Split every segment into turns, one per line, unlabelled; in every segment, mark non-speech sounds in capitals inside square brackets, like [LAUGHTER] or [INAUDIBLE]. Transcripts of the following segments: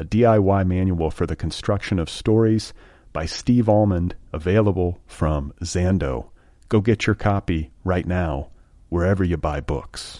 a DIY manual for the construction of stories by Steve Almond, available from Zando. Go get your copy right now, wherever you buy books.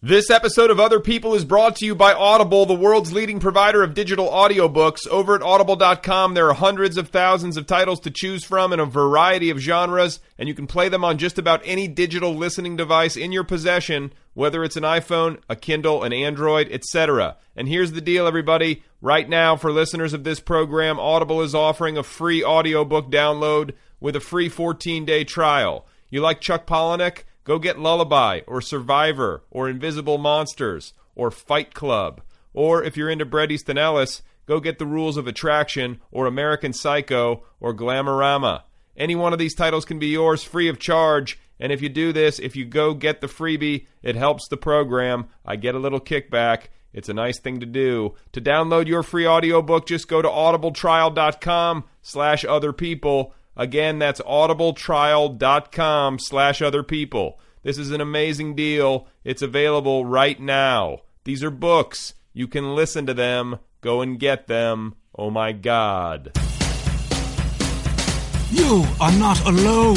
This episode of Other People is brought to you by Audible, the world's leading provider of digital audiobooks. Over at audible.com, there are hundreds of thousands of titles to choose from in a variety of genres, and you can play them on just about any digital listening device in your possession, whether it's an iPhone, a Kindle, an Android, etc. And here's the deal, everybody. Right now, for listeners of this program, Audible is offering a free audiobook download with a free 14 day trial. You like Chuck Palahniuk? Go get Lullaby or Survivor or Invisible Monsters or Fight Club. Or if you're into Bret Easton Ellis, go get The Rules of Attraction or American Psycho or Glamorama. Any one of these titles can be yours free of charge. And if you do this, if you go get the freebie, it helps the program. I get a little kickback. It's a nice thing to do. To download your free audiobook, just go to audibletrial.com slash other people. Again, that's audibletrial.com slash other people. This is an amazing deal. It's available right now. These are books. You can listen to them. Go and get them. Oh my God.
You are not alone.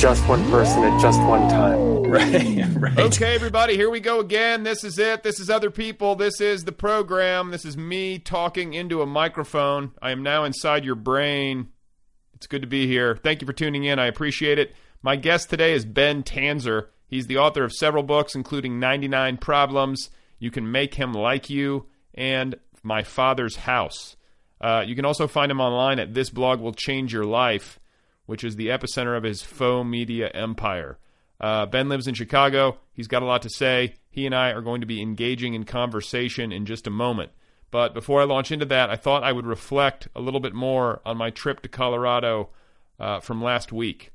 Just one person at just one time. [LAUGHS]
Right, right.
Okay, everybody, here we go again. This is it. This is other people. This is the program. This is me talking into a microphone. I am now inside your brain. It's good to be here. Thank you for tuning in. I appreciate it. My guest today is Ben Tanzer. He's the author of several books, including 99 Problems, You Can Make Him Like You, and My Father's House. Uh, you can also find him online at This Blog Will Change Your Life, which is the epicenter of his faux media empire. Uh, ben lives in Chicago. He's got a lot to say. He and I are going to be engaging in conversation in just a moment. But before I launch into that, I thought I would reflect a little bit more on my trip to Colorado uh, from last week.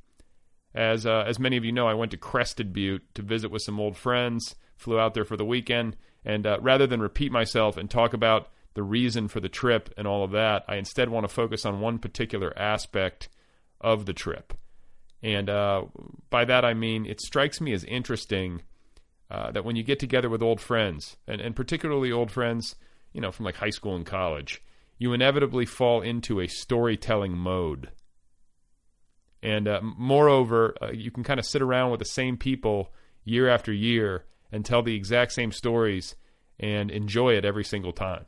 As uh, as many of you know, I went to Crested Butte to visit with some old friends. Flew out there for the weekend, and uh, rather than repeat myself and talk about the reason for the trip and all of that, I instead want to focus on one particular aspect of the trip. And uh, by that I mean it strikes me as interesting uh, that when you get together with old friends, and, and particularly old friends, you know, from like high school and college, you inevitably fall into a storytelling mode. And uh, moreover, uh, you can kind of sit around with the same people year after year and tell the exact same stories and enjoy it every single time.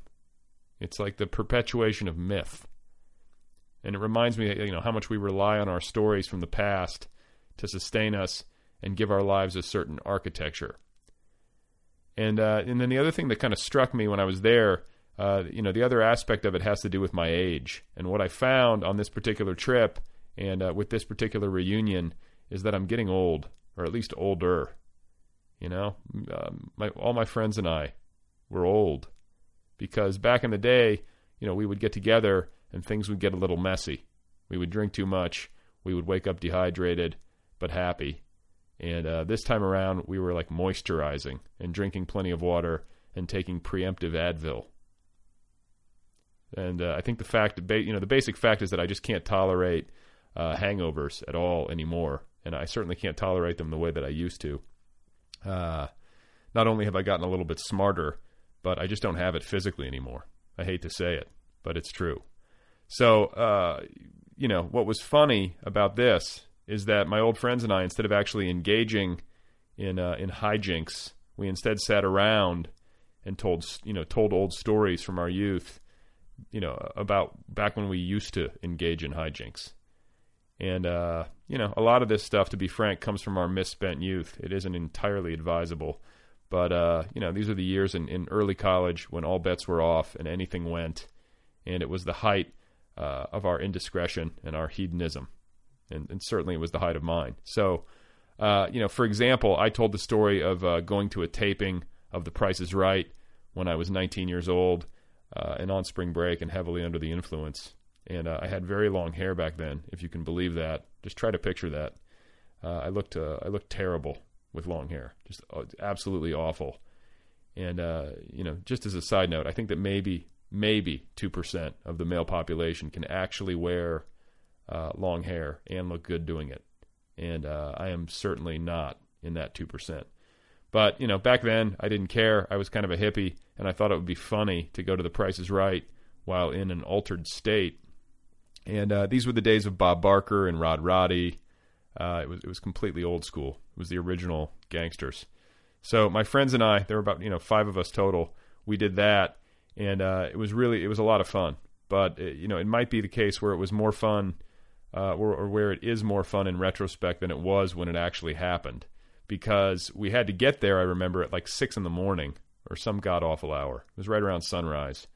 It's like the perpetuation of myth. And it reminds me, you know, how much we rely on our stories from the past to sustain us and give our lives a certain architecture. And uh, and then the other thing that kind of struck me when I was there, uh, you know, the other aspect of it has to do with my age. And what I found on this particular trip and uh, with this particular reunion is that I'm getting old, or at least older. You know, um, my, all my friends and I were old because back in the day, you know, we would get together and things would get a little messy. We would drink too much. We would wake up dehydrated but happy. And uh, this time around, we were like moisturizing and drinking plenty of water and taking preemptive Advil. And uh, I think the fact, you know, the basic fact is that I just can't tolerate uh, hangovers at all anymore, and I certainly can't tolerate them the way that I used to. uh, not only have I gotten a little bit smarter, but I just don't have it physically anymore. I hate to say it, but it's true. So, uh, you know, what was funny about this is that my old friends and I, instead of actually engaging in uh, in hijinks, we instead sat around and told you know told old stories from our youth, you know, about back when we used to engage in hijinks. And uh, you know, a lot of this stuff, to be frank, comes from our misspent youth. It isn't entirely advisable, but uh, you know, these are the years in, in early college when all bets were off and anything went, and it was the height uh, of our indiscretion and our hedonism, and, and certainly it was the height of mine. So, uh, you know, for example, I told the story of uh, going to a taping of The Price Is Right when I was 19 years old uh, and on spring break and heavily under the influence. And uh, I had very long hair back then, if you can believe that. Just try to picture that. Uh, I looked I looked terrible with long hair, just absolutely awful. And you know, just as a side note, I think that maybe maybe 2% of the male population can actually wear uh, long hair and look good doing it. And uh, I am certainly not in that 2%. But, you know, back then I didn't care. I was kind of a hippie, and I thought it would be funny to go to the Price is Right while in an altered state. And uh, these were the days of Bob Barker and Rod Roddy. Uh, it was it was completely old school. It was the original gangsters. So my friends and I, there were about you know five of us total. We did that, and uh, it was really it was a lot of fun. But it, uh, you know, it might be the case where it was more fun, uh, or, or where it is more fun in retrospect than it was when it actually happened, because we had to get there. I remember at like six in the morning or some god awful hour. It was right around sunrise,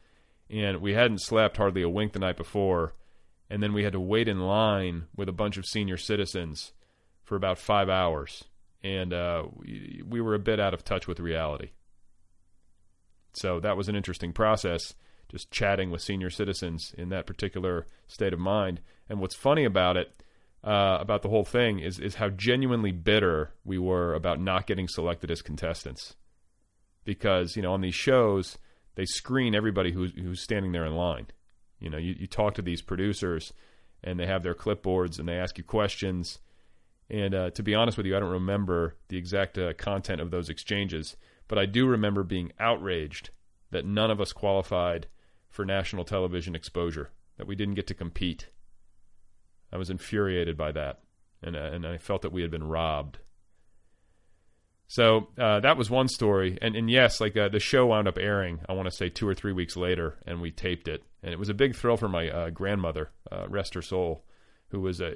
and we hadn't slept hardly a wink the night before, and then we had to wait in line with a bunch of senior citizens for about five hours, and uh, we, we were a bit out of touch with reality. So that was an interesting process, just chatting with senior citizens in that particular state of mind. And what's funny about it, uh, about the whole thing, is is how genuinely bitter we were about not getting selected as contestants. Because you know, on these shows, they screen everybody who's who's standing there in line. You know, you, you talk to these producers, and they have their clipboards, and they ask you questions. And uh, to be honest with you, I don't remember the exact uh, content of those exchanges but I do remember being outraged that none of us qualified for national television exposure, that we didn't get to compete. I was infuriated by that, and, uh, and I felt that we had been robbed. So uh, that was one story, and and yes, like uh, the show wound up airing. I want to say two or three weeks later, and we taped it, and it was a big thrill for my uh, grandmother, uh, rest her soul, who was uh,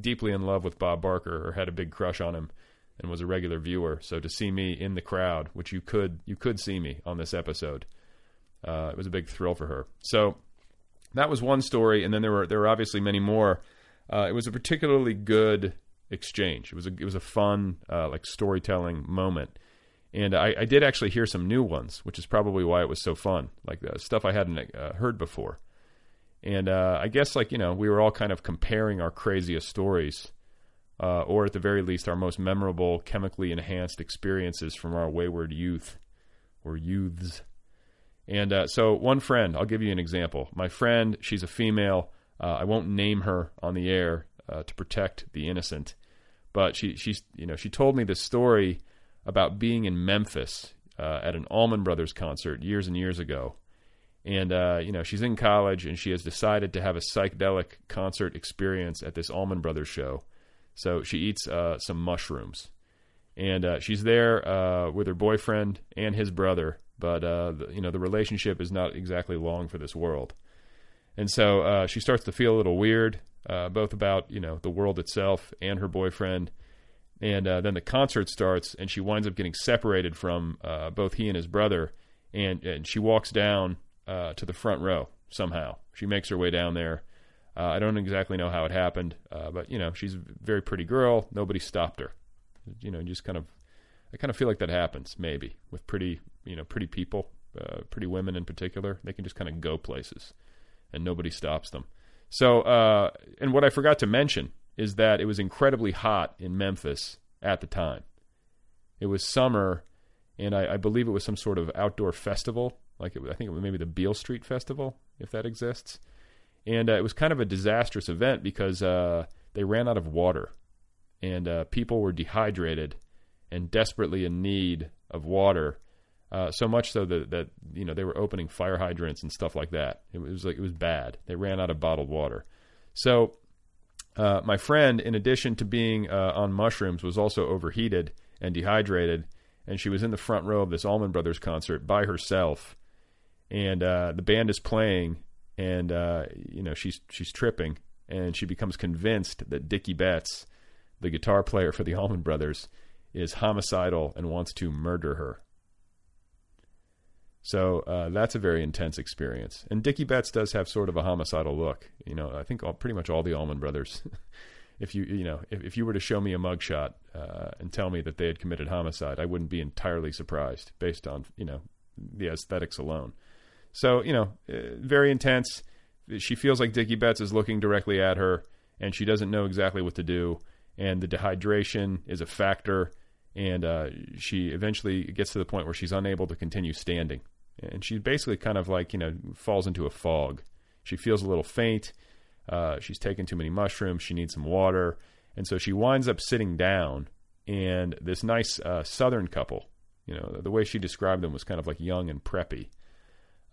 deeply in love with Bob Barker or had a big crush on him, and was a regular viewer. So to see me in the crowd, which you could you could see me on this episode, uh, it was a big thrill for her. So that was one story, and then there were there were obviously many more. Uh, it was a particularly good exchange. It was a it was a fun uh, like storytelling moment, and I, I, did actually hear some new ones, which is probably why it was so fun. Like uh, stuff I hadn't uh, heard before, and uh, I guess like you know we were all kind of comparing our craziest stories uh, or at the very least, our most memorable chemically enhanced experiences from our wayward youth or youths. And uh, so, one friend, I'll give you an example. My friend, she's a female. Uh, I won't name her on the air uh, to protect the innocent, but she, she's, you know, she told me this story about being in Memphis uh, at an Allman Brothers concert years and years ago. And uh, you know, she's in college and she has decided to have a psychedelic concert experience at this Allman Brothers show so she eats uh, some mushrooms, and uh, she's there uh, with her boyfriend and his brother. But uh, the, you know the relationship is not exactly long for this world, and so uh, she starts to feel a little weird, uh, both about you know the world itself and her boyfriend. And then the concert starts, and she winds up getting separated from both he and his brother, and and she walks down to the front row somehow. She makes her way down there uh, I don't exactly know how it happened, uh, but you know, she's a very pretty girl. Nobody stopped her. You know, just kind of, I kind of feel like that happens maybe with pretty, you know, pretty people, uh, pretty women in particular. They can just kind of go places, and nobody stops them. So, uh, and what I forgot to mention is that it was incredibly hot in Memphis at the time. It was summer, and I, I believe it was some sort of outdoor festival. Like it, I think it was maybe the Beale Street Festival, if that exists and uh, it was kind of a disastrous event because uh, they ran out of water, and uh, people were dehydrated, and desperately in need of water. Uh, so much so that, that you know they were opening fire hydrants and stuff like that. It was like it was bad. They ran out of bottled water. So uh, my friend, in addition to being uh, on mushrooms, was also overheated and dehydrated, and she was in the front row of this Allman Brothers concert by herself, and the band is playing, and uh, you know she's she's tripping, and she becomes convinced that Dickey Betts, the guitar player for the Allman Brothers, is homicidal and wants to murder her. So uh, that's a very intense experience. And Dickey Betts does have sort of a homicidal look. You know, I think all, pretty much all the Allman Brothers. [LAUGHS] if you you know if, if you were to show me a mugshot uh, and tell me that they had committed homicide, I wouldn't be entirely surprised based on you know the aesthetics alone. So you know, uh, very intense. She feels like Dickey Betts is looking directly at her, and she doesn't know exactly what to do. And the dehydration is a factor and uh, she eventually gets to the point where she's unable to continue standing, and she basically kind of like you know falls into a fog. She feels a little faint. Uh, she's taken too many mushrooms. She needs some water, and so she winds up sitting down. And this nice uh, Southern couple, you know, the way she described them was kind of like young and preppy,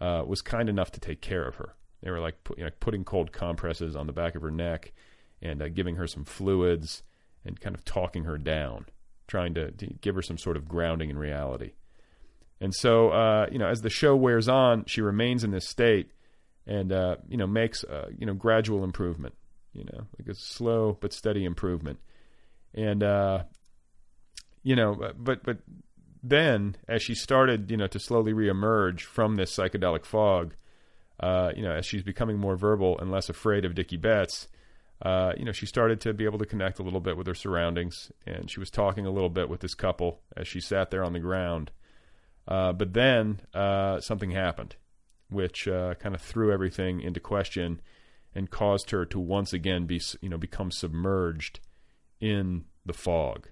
uh, was kind enough to take care of her. They were like put, you know, putting cold compresses on the back of her neck and uh, giving her some fluids and kind of talking her down trying to, to give her some sort of grounding in reality. And so, uh, you know, as the show wears on, she remains in this state and, uh, you know, makes, uh, you know, gradual improvement, you know, like a slow but steady improvement. And, uh, you know, but, but then as she started, you know, to slowly reemerge from this psychedelic fog, uh, you know, as she's becoming more verbal and less afraid of Dickey Betts, uh, you know, she started to be able to connect a little bit with her surroundings, and she was talking a little bit with this couple as she sat there on the ground. Uh, but then uh, something happened, which uh, kind of threw everything into question and caused her to once again be, you know, become submerged in the fog.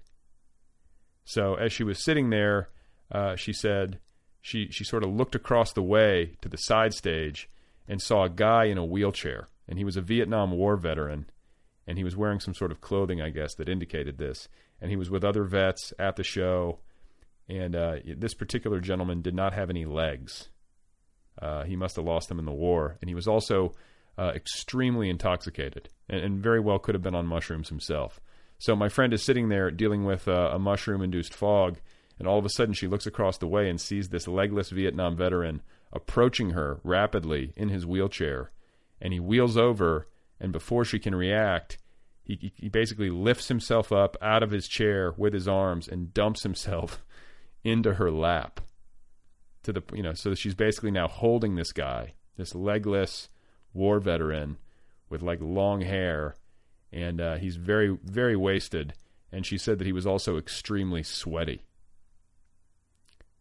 So as she was sitting there, uh, she said she she sort of looked across the way to the side stage and saw a guy in a wheelchair, and he was a Vietnam War veteran and he was wearing some sort of clothing, I guess, that indicated this. And he was with other vets at the show, and uh, this particular gentleman did not have any legs. Uh, he must have lost them in the war, and he was also uh, extremely intoxicated, and, and, very well could have been on mushrooms himself. So my friend is sitting there dealing with uh, a mushroom-induced fog, and all of a sudden she looks across the way and sees this legless Vietnam veteran approaching her rapidly in his wheelchair, and he wheels over and before she can react, he, he basically lifts himself up out of his chair with his arms and dumps himself [LAUGHS] into her lap. To the you know, so she's basically now holding this guy, this legless war veteran with like long hair, and uh, he's very very wasted. And she said that he was also extremely sweaty.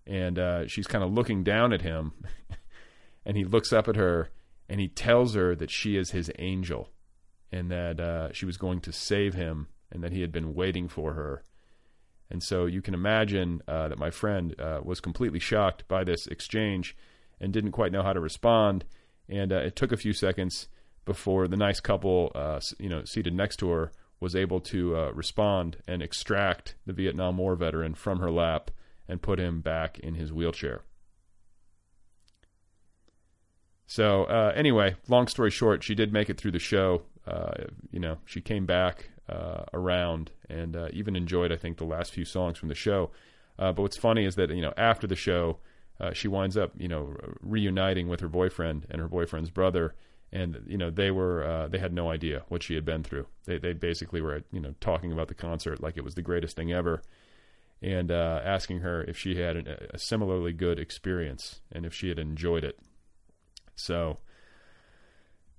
And uh, she's kind of looking down at him, [LAUGHS] and he looks up at her and he tells her that she is his angel and that uh, she was going to save him and that he had been waiting for her. And so you can imagine uh, that my friend uh, was completely shocked by this exchange and didn't quite know how to respond. And uh, it took a few seconds before the nice couple, uh, you know, seated next to her, was able to uh, respond and extract the Vietnam War veteran from her lap and put him back in his wheelchair. So uh, anyway, long story short, she did make it through the show. Uh, you know, she came back uh, around and uh, even enjoyed, I think, the last few songs from the show. But what's funny is that you know after the show, she winds up you know reuniting with her boyfriend and her boyfriend's brother, and you know they were they had no idea what she had been through. They they basically were you know talking about the concert like it was the greatest thing ever and uh, asking her if she had an, a similarly good experience and if she had enjoyed it. So,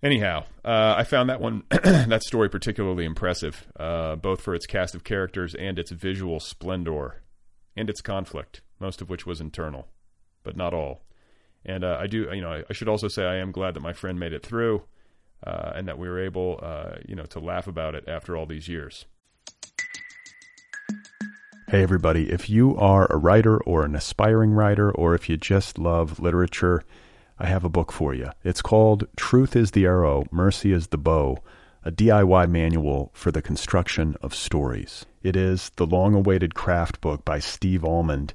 anyhow, uh, I found that one, [CLEARS THROAT] that story particularly impressive, uh, both for its cast of characters and its visual splendor, and its conflict, most of which was internal, but not all. And uh, I do, you know, I, I, should also say I am glad that my friend made it through, uh, and that we were able, uh, you know, to laugh about it after all these years.
Hey, everybody, if you are a writer or an aspiring writer, or if you just love literature, I have a book for you. It's called Truth is the Arrow, Mercy is the Bow, a DIY manual for the construction of stories. It is the long awaited craft book by Steve Almond,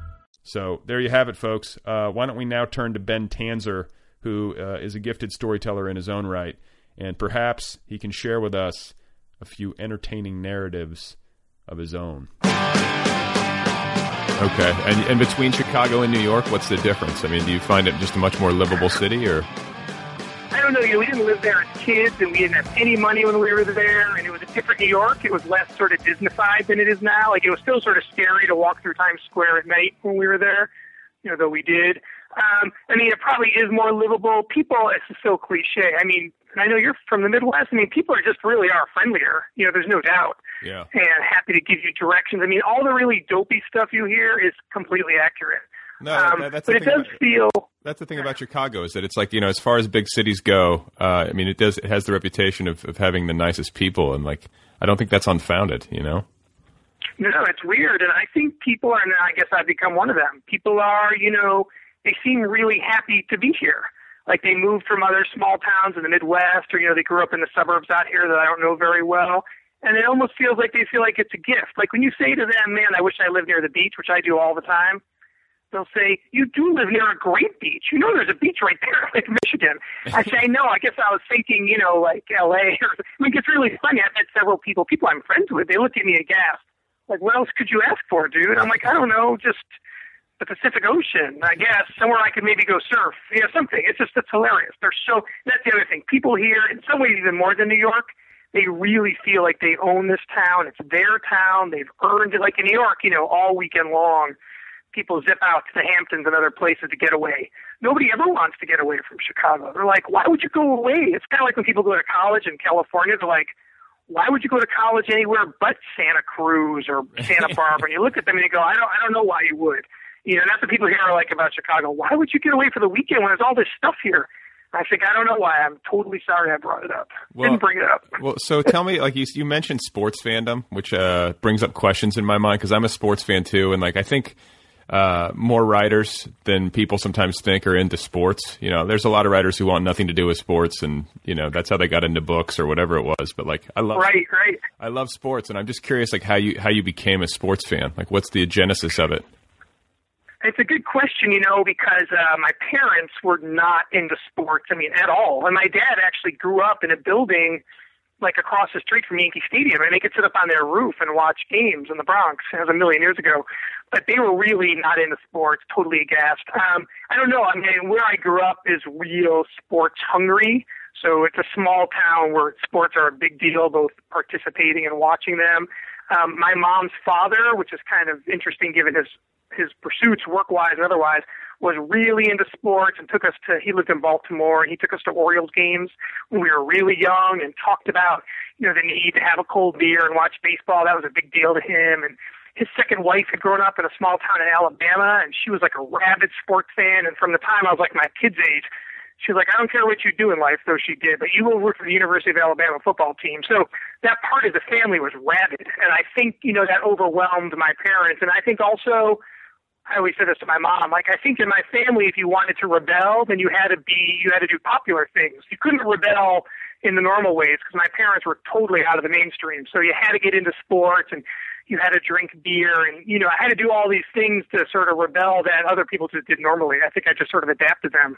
So there you have it, folks. Uh, why don't we now turn to Ben Tanzer, who uh, is a gifted storyteller in his own right, and perhaps he can share with us a few entertaining narratives of his own.
Okay, and, and between Chicago and New York, what's the difference? I mean, do you find it just a much more livable city, or?
I don't know. You know, we didn't live there as kids, and we didn't have any money when we were there, and it was a different New York. It was less sort of Disneyfied than it is now. Like it was still sort of scary to walk through Times Square at night when we were there. You know, though we did. Um, I mean, it probably is more livable. People, it's so cliche. I mean, and I know you're from the Midwest. I mean, people are just really are friendlier. You know, there's no doubt.
Yeah.
And happy to give you directions. I mean, all the really dopey stuff you hear is completely accurate.
No,
Um,
that- that's
but
the
it does
about-
feel
That's the thing about Chicago is that it's like you know, as far as big cities go, uh, I mean, it does it has the reputation of, of having the nicest people, and like I don't think that's unfounded. You know?
No, it's weird, and I think people are. And I guess I've become one of them. People are, you know, they seem really happy to be here. Like they moved from other small towns in the Midwest, or you know, they grew up in the suburbs out here that I don't know very well. And it almost feels like they feel like it's a gift. Like when you say to them, "Man, I wish I lived near the beach," which I do all the time. They'll say, "You do live near a great beach. You know, there's a beach right there, like [LAUGHS] Michigan." I say, "No, I guess I was thinking, you know, like L.A." [LAUGHS] Or I mean, it's really funny. I've met several people, people I'm friends with. They look at me aghast, like, "What else could you ask for, dude?" I'm like, "I don't know, just the Pacific Ocean, I guess, somewhere I could maybe go surf, you know, something." It's just it's hilarious. They're so. That's the other thing. People here, in some ways, even more than New York. They really feel like they own this town. It's their town. They've earned it. Like in New York, you know, all weekend long, people zip out to the Hamptons and other places to get away. Nobody ever wants to get away from Chicago. They're like, why would you go away? It's kind of like when people go to college in California. They're like, why would you go to college anywhere but Santa Cruz or [LAUGHS] Santa Barbara? and you look at them and you go, I don't, I don't know why you would. You know, that's what people here are like about Chicago. Why would you get away for the weekend when there's all this stuff here? I think I don't know why. I'm totally sorry I brought it up. Didn't bring it up. [LAUGHS]
Well, so tell me, like you, you mentioned sports fandom, which uh, brings up questions in my mind because I'm a sports fan too, and like I think uh, more writers than people sometimes think are into sports. You know, there's a lot of writers who want nothing to do with sports, and you know that's how they got into books or whatever it was. But like, I love
Right, right.
I love sports, and I'm just curious, like how you how you became a sports fan. Like, what's the genesis of it?
It's a good question, you know, because uh, my parents were not into sports, I mean, at all. And my dad actually grew up in a building like across the street from Yankee Stadium, and they could sit up on their roof and watch games in the Bronx. Was a million years ago. But they were really not into sports, totally aghast. Um, I don't know. I mean, where I grew up is real sports hungry. So it's a small town where sports are a big deal, both participating and watching them. Um, my mom's father, which is kind of interesting given his his pursuits, work wise and otherwise, was really into sports and took us to. He lived in Baltimore and he took us to Orioles games when we were really young and talked about you know the need to have a cold beer and watch baseball. That was a big deal to him. And his second wife had grown up in a small town in Alabama and she was like a rabid sports fan. And from the time I was like my kid's age, She's like, I don't care what you do in life, though she did, but you will root for the University of Alabama football team. So that part of the family was rabid. And I think, you know, that overwhelmed my parents. And I think also, I always said this to my mom, like, I think in my family, if you wanted to rebel, then you had to be, you had to do popular things. You couldn't rebel in the normal ways because my parents were totally out of the mainstream. So you had to get into sports and you had to drink beer and, you know, I had to do all these things to sort of rebel that other people just did normally. I think I just sort of adapted them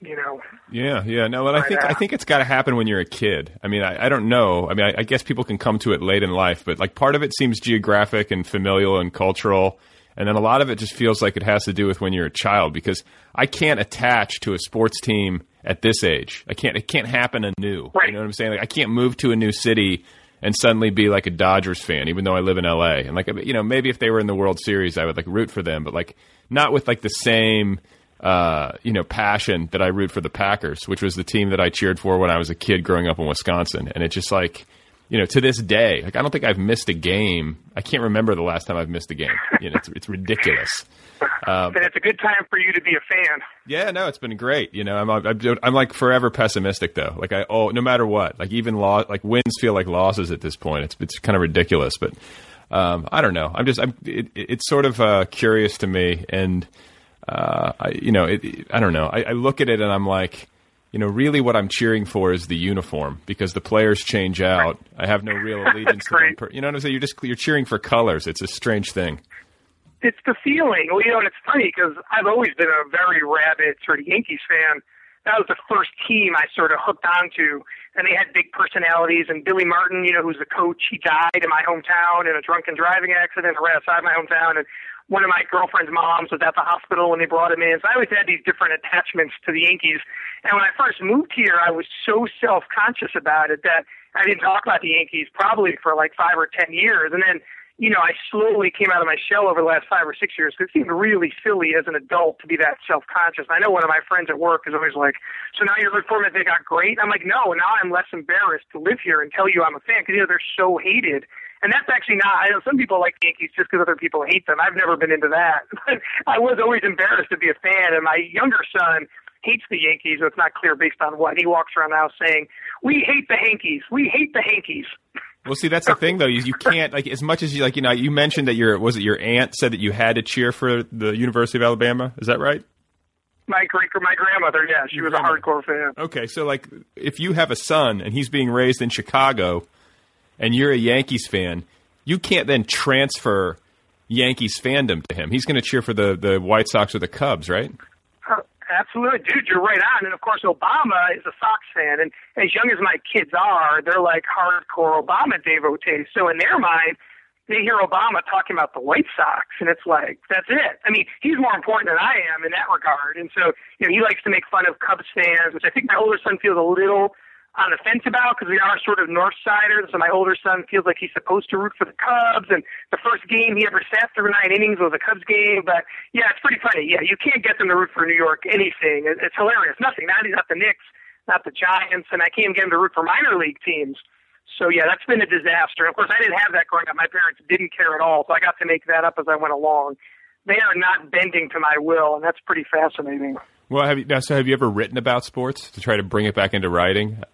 you know.
Yeah, yeah. No, but I think I think it's got to happen when you're a kid. I mean, I, I don't know. I mean, I, I, guess people can come to it late in life, but like part of it seems geographic and familial and cultural, and then a lot of it just feels like it has to do with when you're a child. Because I can't attach to a sports team at this age. I can't. It can't happen anew.
Right.
You know what I'm saying? Like, I can't move to a new city and suddenly be like a Dodgers fan, even though I live in LA. And like, you know, maybe if they were in the World Series, I would like root for them, but like not with like the same uh, you know, passion that I root for the Packers, which was the team that I cheered for when I was a kid growing up in Wisconsin. And it's just like, you know, to this day, like I don't think I've missed a game. I can't remember the last time I've missed a game. You know, it's, it's ridiculous. [LAUGHS]
Um, it's a good time for you to be a fan.
Yeah, no, it's been great. You know, I'm, I'm, I'm like forever pessimistic though. Like I, oh, no matter what, like even law, like wins feel like losses at this point. It's, it's kind of ridiculous, but, um, I don't know. I'm just, I'm, it, it's sort of, uh, curious to me and, uh, I, you know, it, I don't know. I, I look at it and I'm like, you know, really what I'm cheering for is the uniform because the players change out. I have no real allegiance to them. You know what I'm saying? You're just you're cheering for colors. It's a strange thing.
It's the feeling. Well, you know, and it's funny because I've always been a very rabid sort of Yankees fan. That was the first team I sort of hooked onto, and they had big personalities. And Billy Martin, you know, who's the coach, he died in my hometown in a drunken driving accident right outside my hometown. And one of my girlfriend's moms was at the hospital when they brought him in. So I always had these different attachments to the Yankees. And when I first moved here, I was so self conscious about it that I didn't talk about the Yankees probably for like five or ten years. And then, you know, I slowly came out of my shell over the last five or six years because it seemed really silly as an adult to be that self conscious. I know one of my friends at work is always like, So now you're them they got great? I'm like, No, now I'm less embarrassed to live here and tell you I'm a fan because, you know, they're so hated and that's actually not. I know some people like Yankees just because other people hate them. I've never been into that. [LAUGHS] I was always embarrassed to be a fan, and my younger son hates the Yankees. So it's not clear based on what he walks around now saying. We hate the Yankees. We hate the Yankees. [LAUGHS]
Well, see, that's the thing, though. You, you can't like as much as you like. You know, you mentioned that your was it your aunt said that you had to cheer for the University of Alabama. Is that right?
My great my grandmother, yeah, she was a hardcore fan.
Okay, so like if you have a son and he's being raised in Chicago, and you're a Yankees fan, you can't then transfer Yankees fandom to him. He's going to cheer for the, the White Sox or the Cubs, right?
Uh, absolutely, dude. You're right on. And of course, Obama is a Sox fan, and as young as my kids are, they're like hardcore Obama devotees. So in their mind, they hear Obama talking about the White Sox, and it's like that's it. I mean, he's more important than I am in that regard. And so, you know, he likes to make fun of Cubs fans, which I think my older son feels a little on the fence about because we are sort of North Siders. So my older son feels like he's supposed to root for the Cubs. And the first game he ever sat through nine innings was a Cubs game. But yeah, it's pretty funny. Yeah, you can't get them to root for New York anything. It's hilarious. Nothing. Not, not the Knicks, not the Giants. And I can't get them to root for minor league teams. So yeah, that's been a disaster. Of course, I didn't have that growing up. My parents didn't care at all. So I got to make that up as I went along. They are not bending to my will, and that's pretty fascinating.
Well, have you, now, so have you ever written about sports to try to bring it back into writing?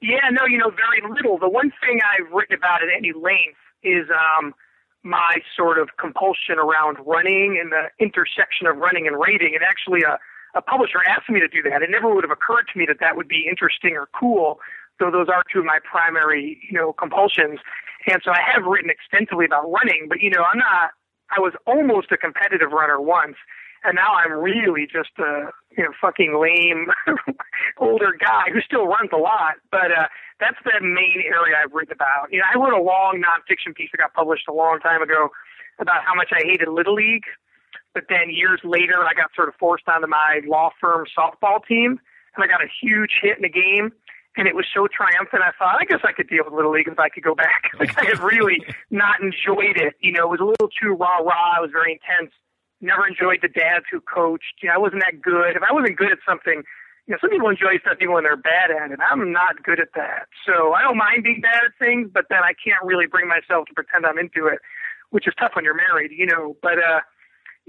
Yeah, no, you know, very little. The one thing I've written about at any length is um, my sort of compulsion around running and the intersection of running and rating. And actually, a, a publisher asked me to do that. It never would have occurred to me that that would be interesting or cool, though those are two of my primary, you know, compulsions. And so I have written extensively about running, but, you know, I'm not, I was almost a competitive runner once and now I'm really just a you know fucking lame [LAUGHS] older guy who still runs a lot. But uh, that's the main area I've written about. You know, I wrote a long nonfiction piece that got published a long time ago about how much I hated Little League. But then years later, I got sort of forced onto my law firm softball team, and I got a huge hit in the game. And it was so triumphant. I thought, I guess I could deal with Little League if I could go back. [LAUGHS] like I had really not enjoyed it. You know, it was a little too rah rah. It was very intense never enjoyed the dads who coached. You know, I wasn't that good. If I wasn't good at something, you know, some people enjoy stuff even when they're bad at it. I'm not good at that. So I don't mind being bad at things, but then I can't really bring myself to pretend I'm into it, which is tough when you're married, you know. But uh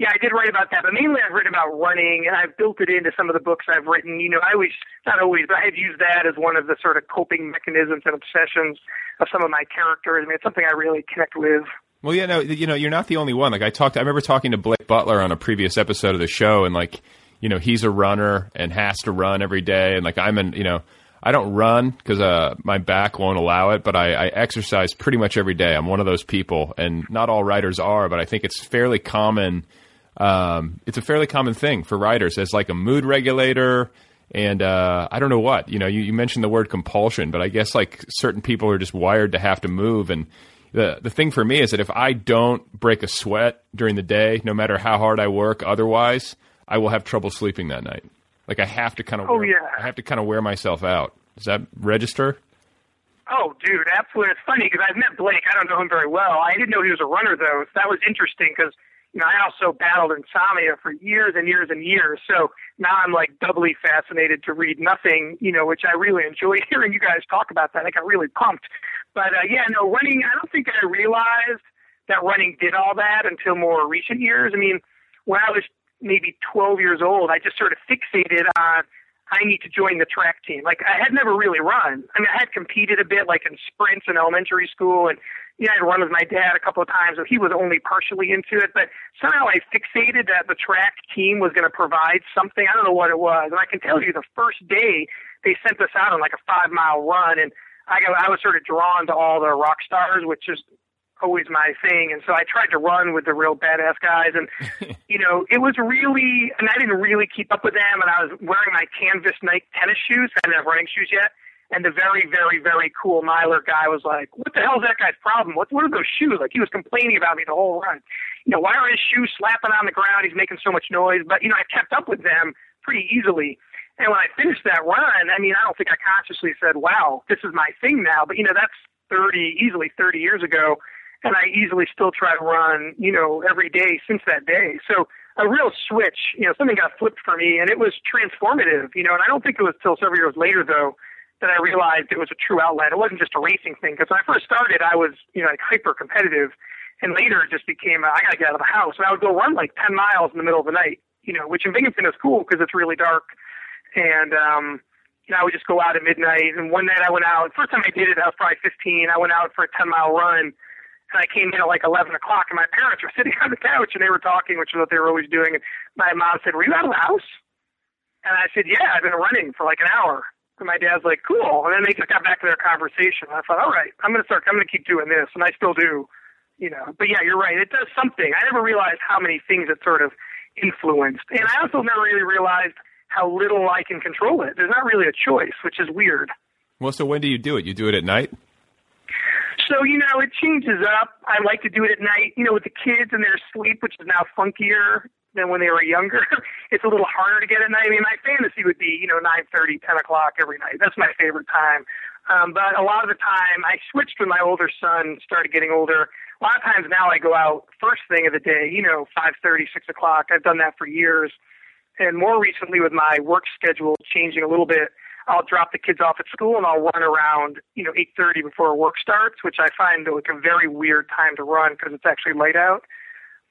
Yeah, I did write about that, but mainly I've written about running, and I've built it into some of the books I've written. You know, I always, not always, but I've used that as one of the sort of coping mechanisms and obsessions of some of my characters. I mean, it's something I really connect with.
Well, yeah, no, you know, you're not the only one. Like I talked, I remember talking to Blake Butler on a previous episode of the show, and like, you know, he's a runner and has to run every day, and like I'm an, you know, I don't run because uh, my back won't allow it, but I, I exercise pretty much every day. I'm one of those people, and not all writers are, but I think it's fairly common. Um, it's a fairly common thing for writers as like a mood regulator, and uh, I don't know what. You know, you, you mentioned the word compulsion, but I guess like certain people are just wired to have to move, and the the thing for me is that if I don't break a sweat during the day, no matter how hard I work, otherwise, I will have trouble sleeping that night. Like I have to kind of
Oh,
wear,
yeah.
I have to kind of wear myself out. Does that register?
Oh, dude, absolutely. It's funny because I've met Blake. I don't know him very well. I didn't know he was a runner though. So that was interesting because you know I also battled insomnia for years and years and years. So now I'm like doubly fascinated to read nothing. You know, which I really enjoy [LAUGHS] hearing you guys talk about that. I got really pumped. But uh, yeah, no running. I don't think I realized that running did all that until more recent years. I mean, when I was maybe 12 years old, I just sort of fixated on I need to join the track team. Like I had never really run. I mean, I had competed a bit, like in sprints in elementary school, and you know, I'd run with my dad a couple of times, but he was only partially into it. But somehow I fixated that the track team was going to provide something. I don't know what it was, and I can tell you, the first day they sent us out on like a five mile run, and I got, I was sort of drawn to all the rock stars, which is always my thing. And so I tried to run with the real badass guys. And, [LAUGHS] you know, it was really, and I didn't really keep up with them. And I was wearing my canvas Nike tennis shoes. I didn't have running shoes yet. And the very, very, very cool miler guy was like, what the hell is that guy's problem? What, what are those shoes? Like he was complaining about me the whole run. You know, why are his shoes slapping on the ground? He's making so much noise. But, you know, I kept up with them pretty easily. And when I finished that run, I mean, I don't think I consciously said, wow, this is my thing now. But, you know, that's 30, easily 30 years ago and I easily still try to run, you know, every day since that day. So a real switch, you know, something got flipped for me and it was transformative, you know, and I don't think it was till several years later though that I realized it was a true outlet. It wasn't just a racing thing because when I first started, I was, you know, like hyper competitive and later it just became, I got to get out of the house and I would go run like 10 miles in the middle of the night, you know, which in Binghamton is cool because it's really dark and, um, you know, I would just go out at midnight. And one night I went out. First time I did it, I was probably 15. I went out for a 10 mile run and I came in at like 11 o'clock, and my parents were [LAUGHS] sitting on the couch, and they were talking, which is what they were always doing. And my mom said, "Were you out of the house?" And I said, "Yeah, I've been running for like an hour." And my dad's like, "Cool." And then they just got back to their conversation. And I thought, "All right, I'm gonna start. I'm gonna keep doing this," and I still do, you know. But yeah, you're right. It does something. I never realized how many things it sort of influenced, and I also never really realized how little I can control it. There's not really a choice, which is weird.
Well, so when do you do it? You do it at night?
So, you know, it changes up. I like to do it at night, you know, with the kids and their sleep, which is now funkier than when they were younger. [LAUGHS] it's a little harder to get at night. I mean, my fantasy would be, you know, nine thirty, ten o'clock every night. That's my favorite time. Um, but a lot of the time, I switched when my older son started getting older. A lot of times now I go out first thing of the day, you know, five thirty, six o'clock. I've done that for years. And more recently with my work schedule changing a little bit, I'll drop the kids off at school and I'll run around, you know, 8:30 before work starts, which I find like a very weird time to run because it's actually light out.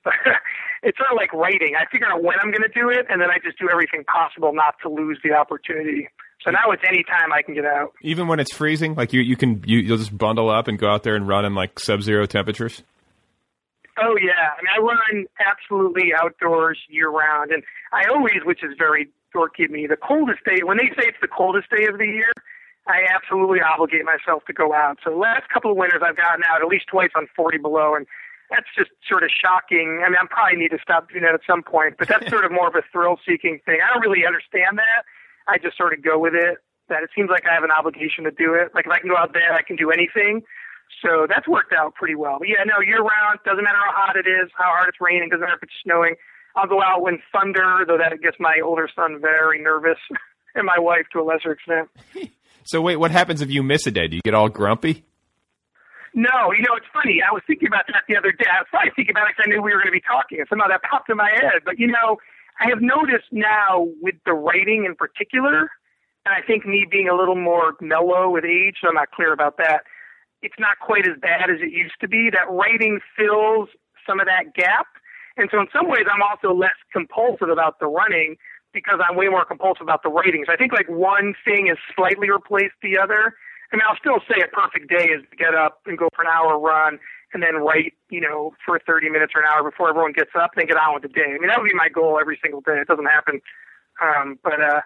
But [LAUGHS] it's sort of like writing. I figure out when I'm going to do it, and then I just do everything possible not to lose the opportunity. So now it's any time I can get out.
Even when it's freezing, like you, you can you, you'll just bundle up and go out there and run in like sub-zero temperatures.
Oh yeah, I mean I run absolutely outdoors year round, and I always, which is very dorky of me, the coldest day. When they say it's the coldest day of the year, I absolutely obligate myself to go out. So the last couple of winters I've gotten out at least twice on 40 below, and that's just sort of shocking. I mean, I probably need to stop doing that at some point, but that's [LAUGHS] sort of more of a thrill-seeking thing. I don't really understand that. I just sort of go with it. That it seems like I have an obligation to do it. Like if I can go out there, I can do anything. So that's worked out pretty well. But yeah, no, year round, doesn't matter how hot it is, how hard it's raining, doesn't matter if it's snowing. I'll go out when thunder, though that gets my older son very nervous, [LAUGHS] and my wife to a lesser extent. [LAUGHS]
So wait, what happens if you miss a day? Do you get all grumpy?
No, you know, it's funny. I was thinking about that the other day. I was probably thinking about it because I knew we were going to be talking, and somehow that popped in my head. But, you know, I have noticed now with the writing in particular, and I think me being a little more mellow with age, so I'm not clear about that, it's not quite as bad as it used to be. That writing fills some of that gap. And so in some ways, I'm also less compulsive about the running because I'm way more compulsive about the writing. So I think like one thing has slightly replaced the other. I mean, I'll still say a perfect day is to get up and go for an hour run and then write, you know, for 30 minutes or an hour before everyone gets up, then get on with the day. I mean, that would be my goal every single day. It doesn't happen. Um, but, uh,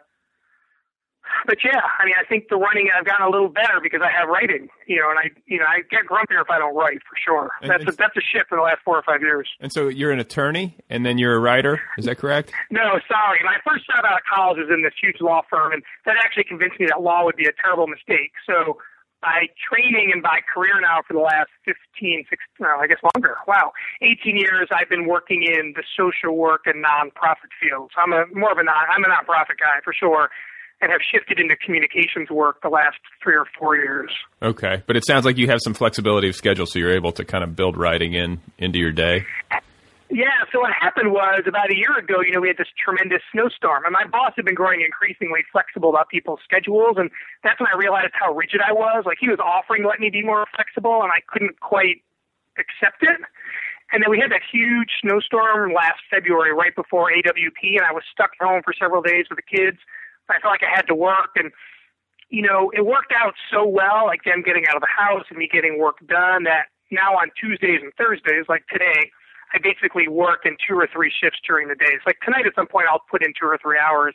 but yeah, I mean, I think the running I've gotten a little better because I have writing, you know, and I, you know, I get grumpier if I don't write for sure.
And
that's a, that's a shift in the last four or five years.
And so you're an attorney, and then you're a writer. Is that correct?
No, sorry. My first job out of college was in this huge law firm, and that actually convinced me that law would be a terrible mistake. So, by training and by career now for the last 15, 16, no, I guess longer, wow, 18 years, I've been working in the social work and nonprofit fields. I'm a more of a non, I'm a nonprofit guy for sure, and have shifted into communications work the last three or four years.
Okay, but it sounds like you have some flexibility of schedule, so you're able to kind of build writing in into your day.
Yeah, so what happened was about a year ago, you know, we had this tremendous snowstorm, and my boss had been growing increasingly flexible about people's schedules, and that's when I realized how rigid I was. Like, he was offering to let me be more flexible, and I couldn't quite accept it. And then we had that huge snowstorm last February, right before AWP, and I was stuck at home for several days with the kids. I felt like I had to work, and you know, it worked out so well, like them getting out of the house and me getting work done, that now on Tuesdays and Thursdays, like today, I basically work in two or three shifts during the days. Like tonight at some point I'll put in two or three hours,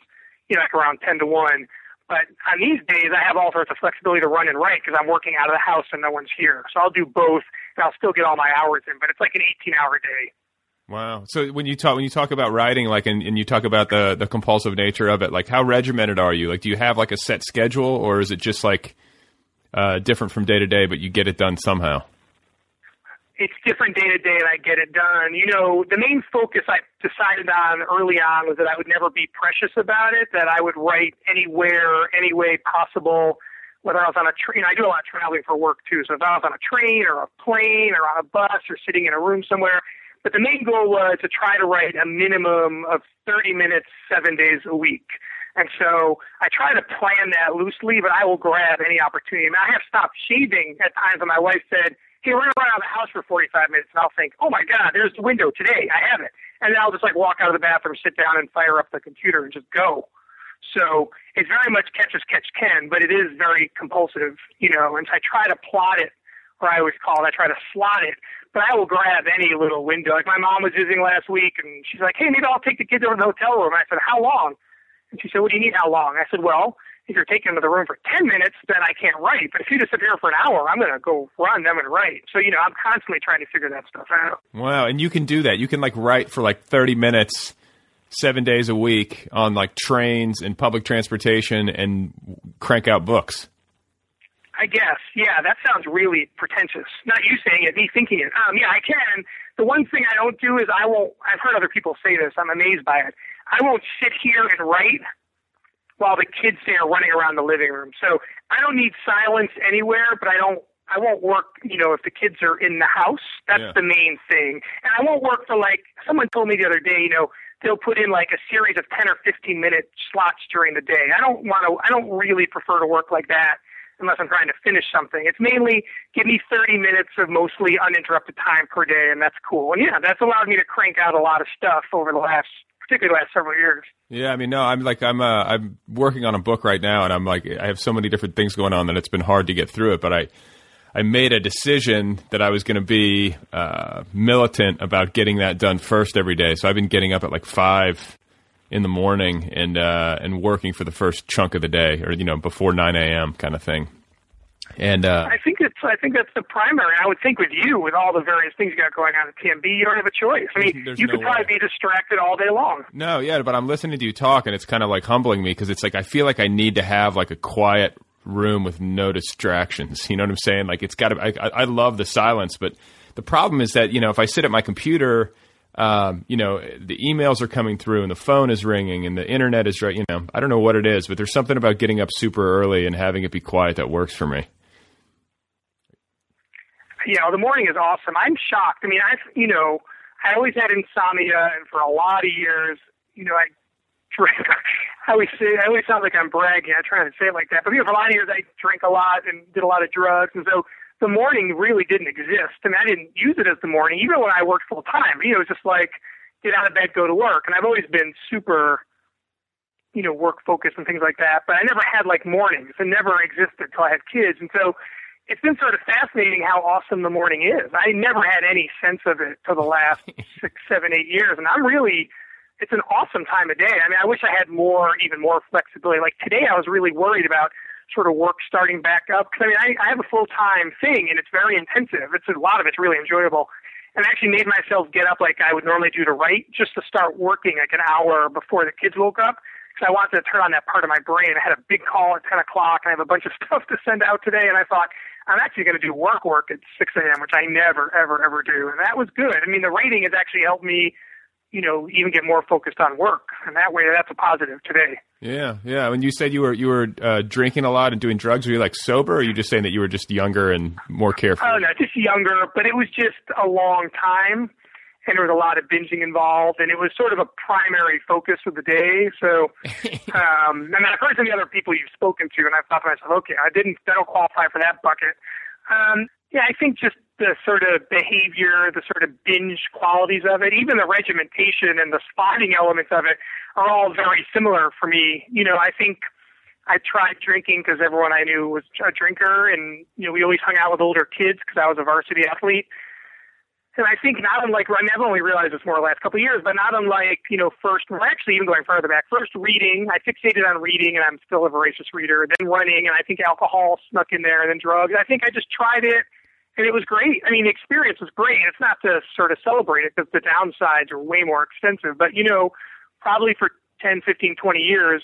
you know, like around 10 to 1. But on these days I have all sorts of flexibility to run and write because I'm working out of the house and no one's here. So I'll do both and I'll still get all my hours in, but it's like an 18 hour day.
Wow. So when you talk when you talk about writing, like, and, and you talk about the the compulsive nature of it, like, how regimented are you? Like, do you have like a set schedule, or is it just like uh, different from day to day, but you get it done somehow?
it's different day to day and I get it done. You know, the main focus I decided on early on was that I would never be precious about it, that I would write anywhere, any way possible, whether I was on a train. I do a lot of traveling for work too. So if I was on a train or a plane or on a bus or sitting in a room somewhere, but the main goal was to try to write a minimum of 30 minutes, seven days a week. And so I try to plan that loosely, but I will grab any opportunity. I mean, I have stopped shaving at times when my wife said, hey, we're going to run out of the house for 45 minutes. And I'll think, oh my God, there's the window today. I have it. And then I'll just like walk out of the bathroom, sit down and fire up the computer and just go. So it's very much catch as catch can, but it is very compulsive, you know, and so I try to plot it, or I always call it, I try to slot it, but I will grab any little window. Like my mom was visiting last week and she's like, hey, maybe I'll take the kids over to the hotel room. And I said, how long? And she said, what do you need? How long? I said, well, if you're taking them to the room for 10 minutes, then I can't write. But if you here for an hour, I'm going to go run them and write. So, you know, I'm constantly trying to figure that stuff out.
Wow, and you can do that. You can like write for like 30 minutes, seven days a week on like trains and public transportation and crank out books.
I guess. Yeah, that sounds really pretentious. Not you saying it, me thinking it. Um, yeah, I can. The one thing I don't do is I won't, I've heard other people say this. I'm amazed by it. I won't sit here and write while the kids say are running around the living room. So I don't need silence anywhere, but I don't I won't work, you know, if the kids are in the house. That's
Yeah.
the main thing. And I won't work for like someone told me the other day, you know, they'll put in like a series of 10 or 15 minute slots during the day. I don't want to I don't really prefer to work like that unless I'm trying to finish something. It's mainly give me 30 minutes of mostly uninterrupted time per day and that's cool. And yeah, that's allowed me to crank out a lot of stuff over the last particularly last several years.
Yeah, I mean, no, I'm like, I'm, uh, I'm working on a book right now, and I'm like, I have so many different things going on that it's been hard to get through it. But I, I made a decision that I was going to be uh, militant about getting that done first every day. So I've been getting up at like five in the morning and uh, and working for the first chunk of the day, or you know, before nine a.m. kind of thing. And uh,
I think it's I think that's the primary. I would think with you, with all the various things you got going on at TNB, you don't have a choice. I mean, [LAUGHS] you
no
could probably be distracted all day long.
No, yeah, but I'm listening to you talk, and it's kind of like humbling me because it's like I feel like I need to have like a quiet room with no distractions. [LAUGHS] You know what I'm saying? Like it's got to. I, I I love the silence, but the problem is that you know if I sit at my computer, um, you know the emails are coming through and the phone is ringing and the internet is right. You know I don't know what it is, but there's something about getting up super early and having it be quiet that works for me.
You know, the morning is awesome. I'm shocked. I mean, I've you know, I always had insomnia, and for a lot of years, you know, I drank. [LAUGHS] I always say I always sound like I'm bragging. I try to say it like that, but you know, for a lot of years, I drank a lot and did a lot of drugs, and so the morning really didn't exist. I mean, I didn't use it as the morning, even when I worked full time. You know, it was just like get out of bed, go to work. And I've always been super, you know, work focused and things like that. But I never had like mornings. It never existed until I had kids. And so it's been sort of fascinating how awesome the morning is. I never had any sense of it for the last [LAUGHS] six, seven, eight years. And I'm really, it's an awesome time of day. I mean, I wish I had more, even more flexibility. Like today, I was really worried about sort of work starting back up. Because I mean, I, I have a full time thing, and it's very intensive. It's a lot of it's really enjoyable. And I actually made myself get up like I would normally do to write, just to start working like an hour before the kids woke up. Because I wanted to turn on that part of my brain. I had a big call at 10 o'clock, and I have a bunch of [LAUGHS] stuff to send out today. And I thought, I'm actually going to do work work at 6 a.m., which I never, ever, ever do. And that was good. I mean, the writing has actually helped me you know, even get more focused on work. And that way, that's a positive today.
Yeah, yeah. When you said you were you were uh, drinking a lot and doing drugs, were you like sober, or are you just saying that you were just younger and more careful?
Oh no, just younger. But it was just a long time, and there was a lot of binging involved, and it was sort of a primary focus of the day. So, [LAUGHS] um, and then I've heard some of the other people you've spoken to, and I thought to myself, okay, I didn't, don't qualify for that bucket. Um, yeah, I think just the sort of behavior, the sort of binge qualities of it, even the regimentation and the spotting elements of it are all very similar for me. You know, I think I tried drinking because everyone I knew was a drinker, and you know, we always hung out with older kids because I was a varsity athlete. And I think not unlike I've only realized this more the last couple of years, but not unlike you know, first well, actually even going further back, first reading, I fixated on reading, and I'm still a voracious reader. Then running, and I think alcohol snuck in there, and then drugs. I think I just tried it and it was great. I mean, the experience was great. It's not to sort of celebrate it because the downsides are way more extensive. But, you know, probably for 10, 15, 20 years,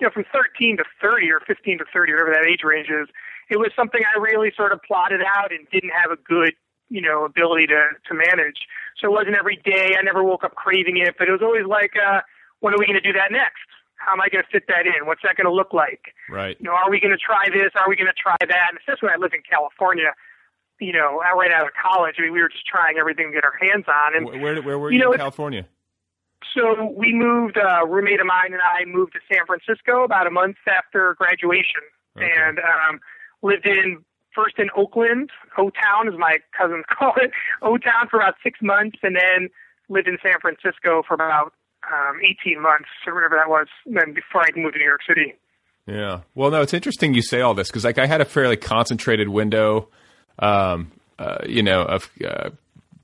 you know, from 13 to 30 or 15 to 30, whatever that age range is, it was something I really sort of plotted out and didn't have a good, you know, ability to, to manage. So it wasn't every day. I never woke up craving it, but it was always like, uh, when are we going to do that next? How am I going to fit that in? What's that going to look like?
Right.
You know, are we going to try this? Are we going to try that? And especially when I live in California, you know, right out of college. I mean, we were just trying everything to get our hands on. And
where where were you, you know, in California?
So we moved. Uh, roommate of mine and I moved to San Francisco about a month after graduation, okay. and um, lived in first in Oakland, O Town, as my cousins [LAUGHS] call it, O Town for about six months, and then lived in San Francisco for about um, 18 months or whatever that was. then before I moved to New York City.
Yeah. Well, no, it's interesting you say all this because like I had a fairly concentrated window um, uh, you know, of uh,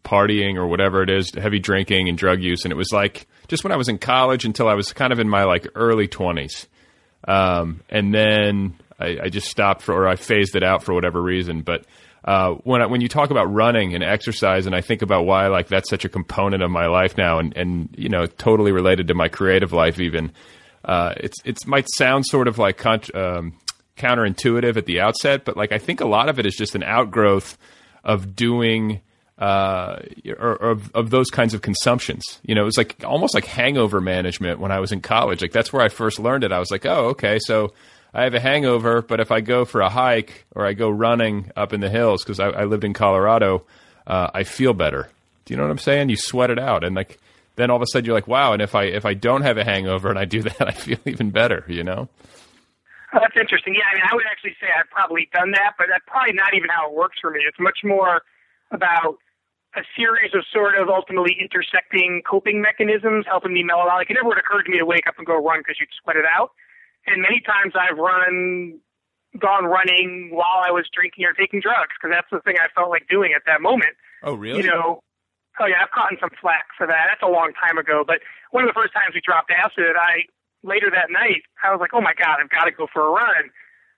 partying or whatever it is, heavy drinking and drug use. And it was like just when I was in college until I was kind of in my like early 20s. Um, and then I, I, just stopped for, or I phased it out for whatever reason. But uh, when I, when you talk about running and exercise, and I think about why like that's such a component of my life now, and and you know totally related to my creative life, even uh, it's it might sound sort of like um, counterintuitive at the outset, but like I think a lot of it is just an outgrowth of doing uh, or, or of, of those kinds of consumptions. You know, it was like almost like hangover management when I was in college. Like that's where I first learned it. I was like, oh, okay, so I have a hangover, but if I go for a hike or I go running up in the hills because I, I, lived in Colorado, uh, I feel better. Do you know what I'm saying? You sweat it out, and like then all of a sudden you're like, wow. And if I if I don't have a hangover and I do [LAUGHS] that, I feel even better. You know.
Oh, that's interesting. Yeah, I mean, I would actually say I've probably done that, but that's probably not even how it works for me. It's much more about a series of sort of ultimately intersecting coping mechanisms helping me mellow out. Like it never would occur to me to wake up and go run because you'd sweat it out. And many times I've run, gone running while I was drinking or taking drugs because that's the thing I felt like doing at that moment.
Oh, really?
You know, oh yeah, I've gotten some flack for that. That's a long time ago. But one of the first times we dropped acid, I later that night, I was like, oh my God, I've got to go for a run.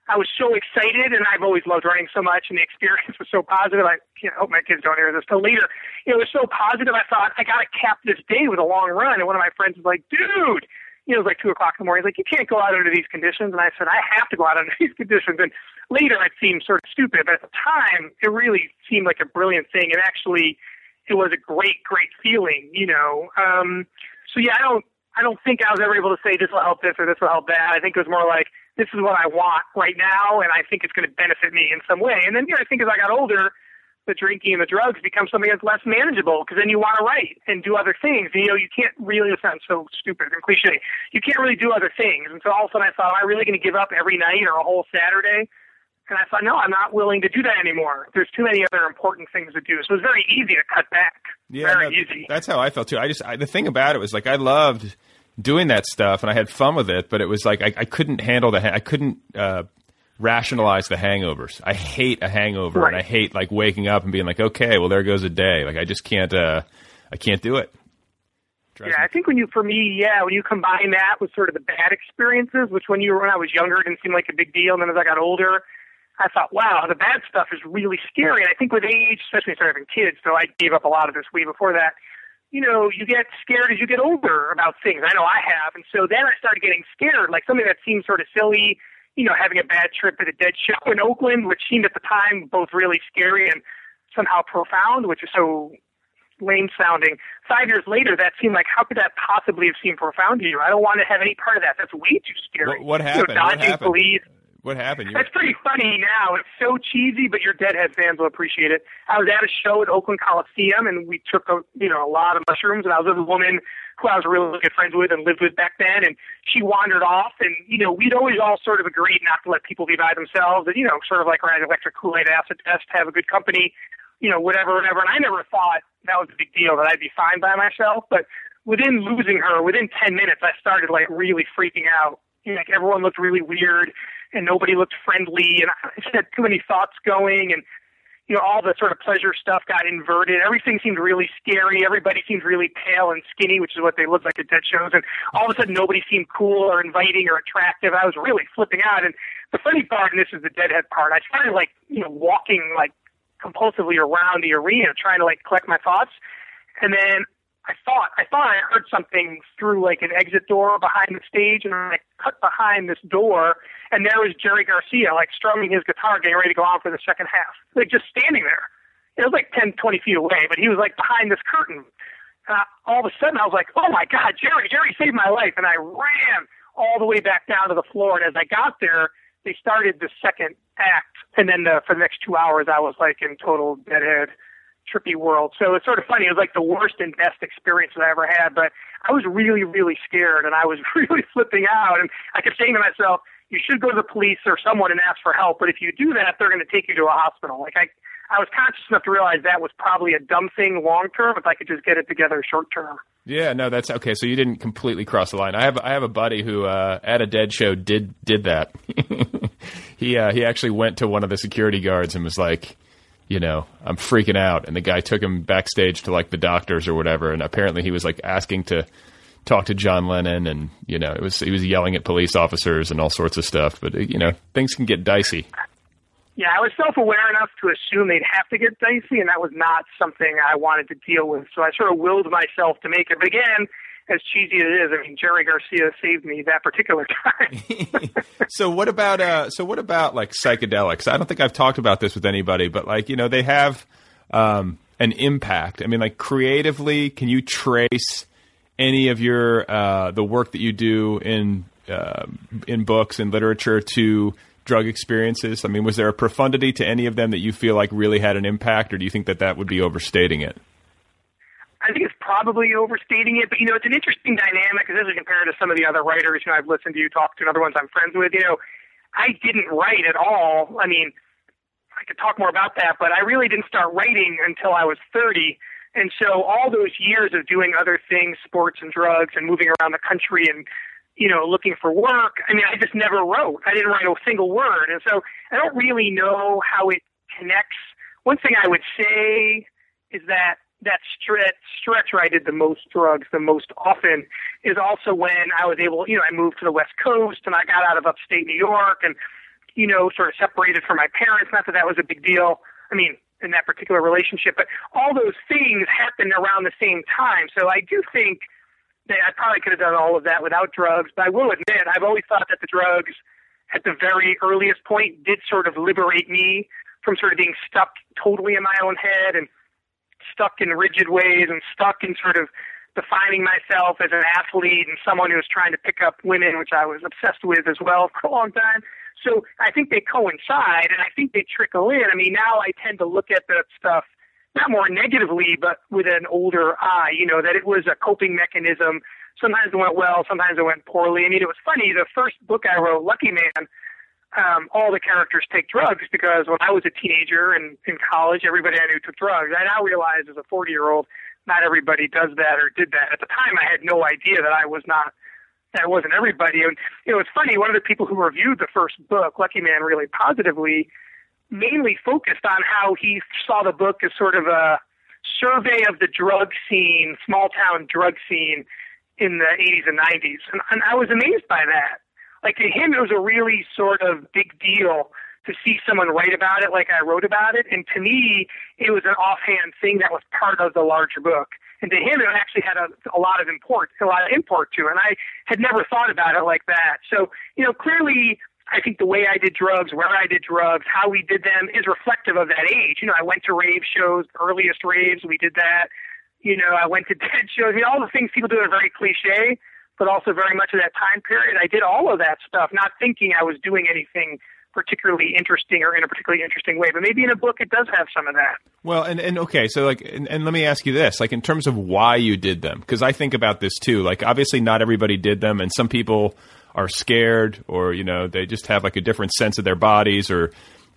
I was so excited, and I've always loved running so much, and the experience [LAUGHS] was so positive. I can't hope my kids don't hear this till later. It was so positive. I thought I got to cap this day with a long run. And one of my friends was like, "Dude," you know, it was like two o'clock in the morning. He's like, "You can't go out under these conditions." And I said, "I have to go out under [LAUGHS] these conditions." And later, it seemed sort of stupid, but at the time, it really seemed like a brilliant thing. And actually, it was a great, great feeling. You know, um, so yeah, I don't I don't think I was ever able to say this will help this or this will help that. I think it was more like this is what I want right now, and I think it's going to benefit me in some way. And then you know, I think as I got older, the drinking and the drugs become something that's less manageable because then you want to write and do other things. And, you know, you can't really. It sounds so stupid and cliche. You can't really do other things. And so all of a sudden, I thought, am I really going to give up every night or a whole Saturday? And I thought, no, I'm not willing to do that anymore. There's too many other important things to do. So it was very easy to cut back.
Yeah,
very
no,
easy.
That's how I felt too. I just I, the thing about it was like I loved doing that stuff and I had fun with it, but it was like I, I couldn't handle the ha- I couldn't uh, rationalize the hangovers. I hate a hangover and I hate like waking up and being like, okay, well there goes a day. Like I just can't uh, I can't do it.
Yeah, I think when you, for me, yeah, when you combine that with sort of the bad experiences, which when you were when I was younger didn't seem like a big deal, and then as I got older, I thought, wow, the bad stuff is really scary. And I think with age, especially when you having kids, so I gave up a lot of this way before that. You know, you get scared as you get older about things. I know I have, and so then I started getting scared, like something that seemed sort of silly. You know, having a bad trip at a dead show in Oakland, which seemed at the time both really scary and somehow profound, which is so lame sounding. Five years later, that seemed like how could that possibly have seemed profound to you? I don't want to have any part of that. That's way too scary.
What, what
You
happened?
know,
what
dodging
happened?
police.
What happened? You
That's pretty funny now. It's so cheesy, but your Deadhead fans will appreciate it. I was at a show at Oakland Coliseum, and we took a you know a lot of mushrooms, and I was with a woman who I was really good friends with and lived with back then, and she wandered off, and you know we'd always all sort of agreed not to let people be by themselves, and you know sort of like around electric Kool-Aid acid test, have a good company, you know whatever, whatever. And I never thought that was a big deal that I'd be fine by myself, but within losing her, within ten minutes, I started like really freaking out. You know, like everyone looked really weird and nobody looked friendly and [LAUGHS] I just had too many thoughts going and you know, all the sort of pleasure stuff got inverted. Everything seemed really scary. Everybody seemed really pale and skinny, which is what they look like at dead shows. And all of a sudden, nobody seemed cool or inviting or attractive. I was really flipping out. And the funny part, and this is the deadhead part, I started like, you know, walking like compulsively around the arena, trying to like collect my thoughts. And then I thought I thought I heard something through like an exit door behind the stage, and I cut behind this door, and there was Jerry Garcia like strumming his guitar, getting ready to go on for the second half, like just standing there. It was like ten, twenty feet away, but he was like behind this curtain. Uh, all of a sudden, I was like, "Oh my God, Jerry! Jerry saved my life!" And I ran all the way back down to the floor. And as I got there, they started the second act, and then uh, for the next two hours, I was like in total deadhead trippy world. So it's sort of funny. It was like the worst and best experience that I ever had. But I was really, really scared and I was [LAUGHS] really flipping out. And I kept saying to myself, you should go to the police or someone and ask for help. But if you do that, they're going to take you to a hospital. Like I, I was conscious enough to realize that was probably a dumb thing long term if I could just get it together short term.
Yeah, no, that's okay. So you didn't completely cross the line. I have I have a buddy who uh, at a dead show did did that. [LAUGHS] he uh, he actually went to one of the security guards and was like, you know, I'm freaking out, and the guy took him backstage to like the doctors or whatever, and apparently he was like asking to talk to John Lennon, and you know, it was he was yelling at police officers and all sorts of stuff. But you know, things can get dicey.
Yeah, I was self aware enough to assume they'd have to get dicey, and that was not something I wanted to deal with. So I sort of willed myself to make it. But again, as cheesy as it is, I mean, Jerry Garcia saved me that particular time. [LAUGHS] [LAUGHS]
so what about uh so what about like psychedelics? I don't think I've talked about this with anybody, but like, you know, they have um an impact. I mean, like creatively, can you trace any of your uh the work that you do in uh, in books and literature to drug experiences? I mean, was there a profundity to any of them that you feel like really had an impact, or do you think that that would be overstating it?
I think it's probably overstating it, but you know, it's an interesting dynamic, especially compared to some of the other writers you know I've listened to you talk to and other ones I'm friends with. You know, I didn't write at all. I mean, I could talk more about that, but I really didn't start writing until I was 30. And so all those years of doing other things, sports and drugs and moving around the country and, you know, looking for work, I mean, I just never wrote. I didn't write a single word. And so I don't really know how it connects. One thing I would say is that that stretch, stretch where I did the most drugs the most often is also when I was able, you know, I moved to the West Coast and I got out of upstate New York and, you know, sort of separated from my parents. Not that that was a big deal. I mean, in that particular relationship, but all those things happened around the same time. So I do think that I probably could have done all of that without drugs, but I will admit I've always thought that the drugs at the very earliest point did sort of liberate me from sort of being stuck totally in my own head and stuck in rigid ways and stuck in sort of defining myself as an athlete and someone who was trying to pick up women, which I was obsessed with as well for a long time. So I think they coincide and I think they trickle in. I mean, now I tend to look at that stuff not more negatively, but with an older eye, you know, that it was a coping mechanism. Sometimes it went well, sometimes it went poorly. I mean, it was funny. The first book I wrote, Lucky Man, um, all the characters take drugs because when I was a teenager and in college, everybody I knew took drugs. I now realize as a 40 year old, not everybody does that or did that. At the time, I had no idea that I was not, that wasn't everybody. And, you know, it's funny, one of the people who reviewed the first book, Lucky Man, really positively, mainly focused on how he saw the book as sort of a survey of the drug scene, small town drug scene in the 80s and 90s. And, and I was amazed by that like to him, it was a really sort of big deal to see someone write about it like I wrote about it. And to me, it was an offhand thing that was part of the larger book. And to him, it actually had a, a lot of import, a lot of import to it. And I had never thought about it like that. So, you know, clearly, I think the way I did drugs, where I did drugs, how we did them is reflective of that age. You know, I went to rave shows, earliest raves, we did that. You know, I went to [LAUGHS] dead shows. I mean, all the things people do are very cliche but also very much of that time period. I did all of that stuff, not thinking I was doing anything particularly interesting or in a particularly interesting way. But maybe in a book it does have some of that.
Well, and, and okay, so like, and, and let me ask you this, like in terms of why you did them, because I think about this too. Like, obviously, not everybody did them, and some people are scared, or you know, they just have like a different sense of their bodies, or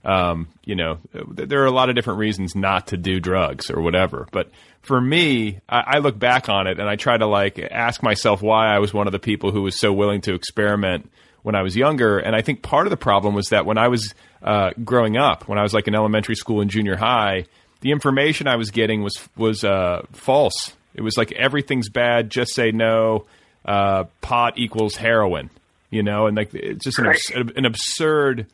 um, you know, there are a lot of different reasons not to do drugs or whatever. But for me, I, I, look back on it and I try to like ask myself why I was one of the people who was so willing to experiment when I was younger. And I think part of the problem was that when I was uh, growing up, when I was like in elementary school and junior high, the information I was getting was was uh, false. It was like everything's bad. Just say no. Uh, pot equals heroin, you know, and like it's just an, abs- an absurd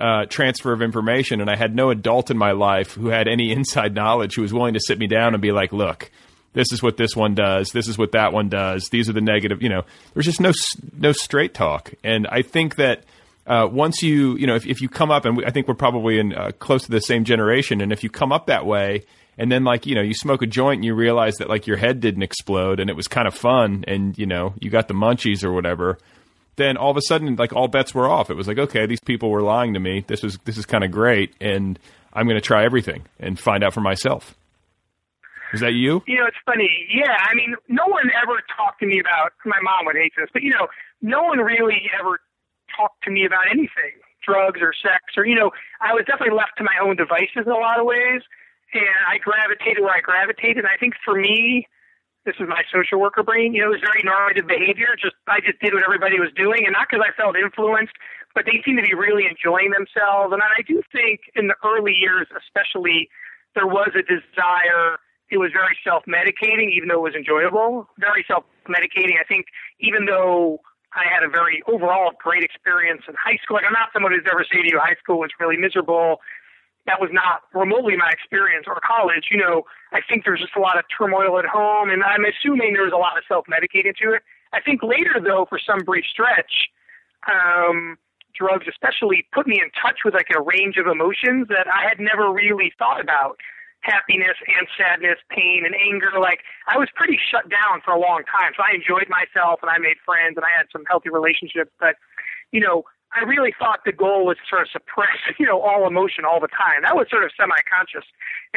uh, transfer of information, and I had no adult in my life who had any inside knowledge who was willing to sit me down and be like, "Look, this is what this one does. This is what that one does. These are the negative." You know, there's just no no straight talk, and I think that. Uh, once you, you know, if, if you come up, and we, I think we're probably in uh, close to the same generation, and if you come up that way, and then like you know, you smoke a joint and you realize that like your head didn't explode, and it was kind of fun, and you know, you got the munchies or whatever then all of a sudden, like all bets were off. It was like, okay, these people were lying to me. This was this is kind of great, and I'm going to try everything and find out for myself. Is that you?
You know, it's funny. Yeah, I mean, no one ever talked to me about. My mom would hate this, but you know, no one really ever talked to me about anything, drugs or sex, or you know, I was definitely left to my own devices in a lot of ways, and I gravitated where I gravitated. And I think for me, this is my social worker brain. You know, it was very normative behavior. Just I just did what everybody was doing, and not because I felt influenced, but they seemed to be really enjoying themselves. And I do think in the early years, especially, there was a desire. It was very self-medicating, even though it was enjoyable. Very self-medicating. I think even though I had a very overall great experience in high school. Like I'm not someone who's ever say to you high school was really miserable that was not remotely my experience or college. You know, I think there's just a lot of turmoil at home, and I'm assuming there was a lot of self-medicating to it. I think later, though, for some brief stretch, um, drugs especially put me in touch with like a range of emotions that I had never really thought about. Happiness and sadness, pain and anger. Like I was pretty shut down for a long time. So I enjoyed myself and I made friends and I had some healthy relationships. But, you know, I really thought the goal was to sort of suppress, [LAUGHS] you know, all emotion all the time. That was sort of semi-conscious.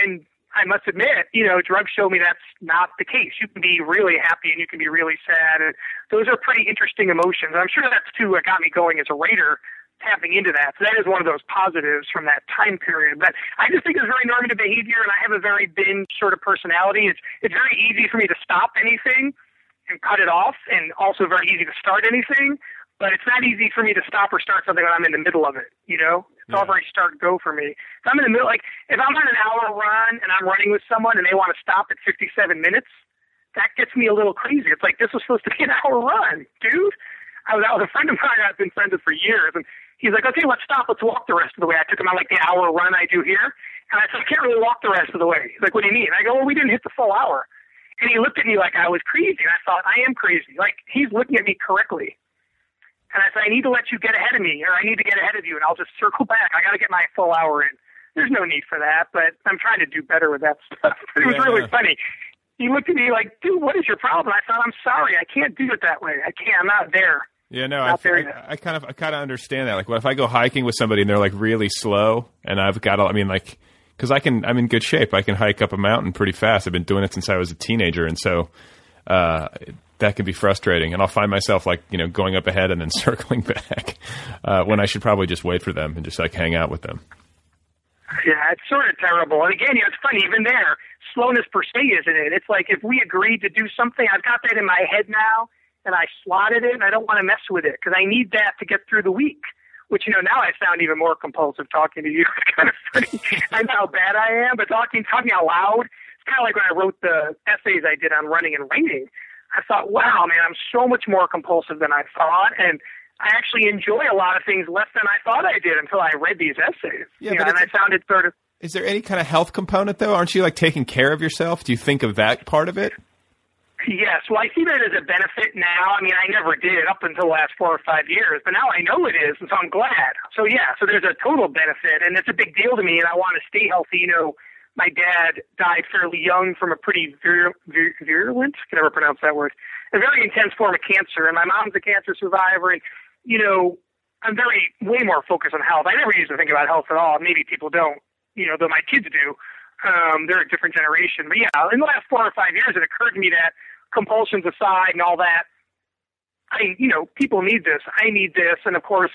And I must admit, you know, drugs show me that's not the case. You can be really happy and you can be really sad. And those are pretty interesting emotions. I'm sure that's too what got me going as a writer, tapping into that. So that is one of those positives from that time period. But I just think it's very normative behavior and I have a very binge sort of personality. It's, it's very easy for me to stop anything and cut it off and also very easy to start anything but it's not easy for me to stop or start something when I'm in the middle of it. You know, it's yeah. all very start go for me. If I'm in the middle, like if I'm on an hour run and I'm running with someone and they want to stop at 57 minutes, that gets me a little crazy. It's like this was supposed to be an [LAUGHS] hour run, dude. I was out with a friend of mine I've been friends with for years, and he's like, "Okay, let's stop. Let's walk the rest of the way." I took him on like the hour run I do here, and I said, "I can't really walk the rest of the way." He's like, "What do you mean?" I go, "Well, we didn't hit the full hour." And he looked at me like I was crazy, and I thought, I am crazy. Like he's looking at me correctly. And I said, I need to let you get ahead of me, or I need to get ahead of you, and I'll just circle back. I got to get my full hour in. There's no need for that, but I'm trying to do better with that [LAUGHS] stuff. It was yeah. really funny. He looked at me like, dude, what is your problem? I thought, I'm sorry, I can't do it that way. I can't. I'm not there.
Yeah, no, I, I, I, kind of, I kind of understand that. Like, what if I go hiking with somebody and they're like really slow, and I've got, I mean, like, because I can, I'm in good shape. I can hike up a mountain pretty fast. I've been doing it since I was a teenager, and so uh, that can be frustrating, and I'll find myself like you know going up ahead and then [LAUGHS] circling back uh, when I should probably just wait for them and just like hang out with them.
Yeah, it's sort of terrible. And again, you know, it's funny, even there, slowness per se isn't it? It's like if we agreed to do something, I've got that in my head now, and I slotted it, and I don't want to mess with it because I need that to get through the week. Which you know now I sound even more compulsive talking to you. [LAUGHS] It's kind of funny. I know how bad I am, but talking talking out loud. It's kind of like when I wrote the essays I did on running and writing. I thought, wow, man, I'm so much more compulsive than I thought, and I actually enjoy a lot of things less than I thought I did until I read these essays.
Yeah,
You know, and I found it sort of
Is there any kind of health component though? Aren't you like taking care of yourself? Do you think of that part of it?
Yes, well, I see that as a benefit now. I mean, I never did it up until the last four or five years, but now I know it is, and so I'm glad. So yeah, so there's a total benefit, and it's a big deal to me, and I want to stay healthy. You know, my dad died fairly young from a pretty vir- vir- virulent, I can never pronounce that word, a very intense form of cancer, and my mom's a cancer survivor, and you know, I'm very way more focused on health. I never used to think about health at all. Maybe people don't, you know, though my kids do. Um, they're a different generation. But yeah, in the last four or five years, it occurred to me that compulsions aside and all that, I, you know, people need this. I need this. And of course,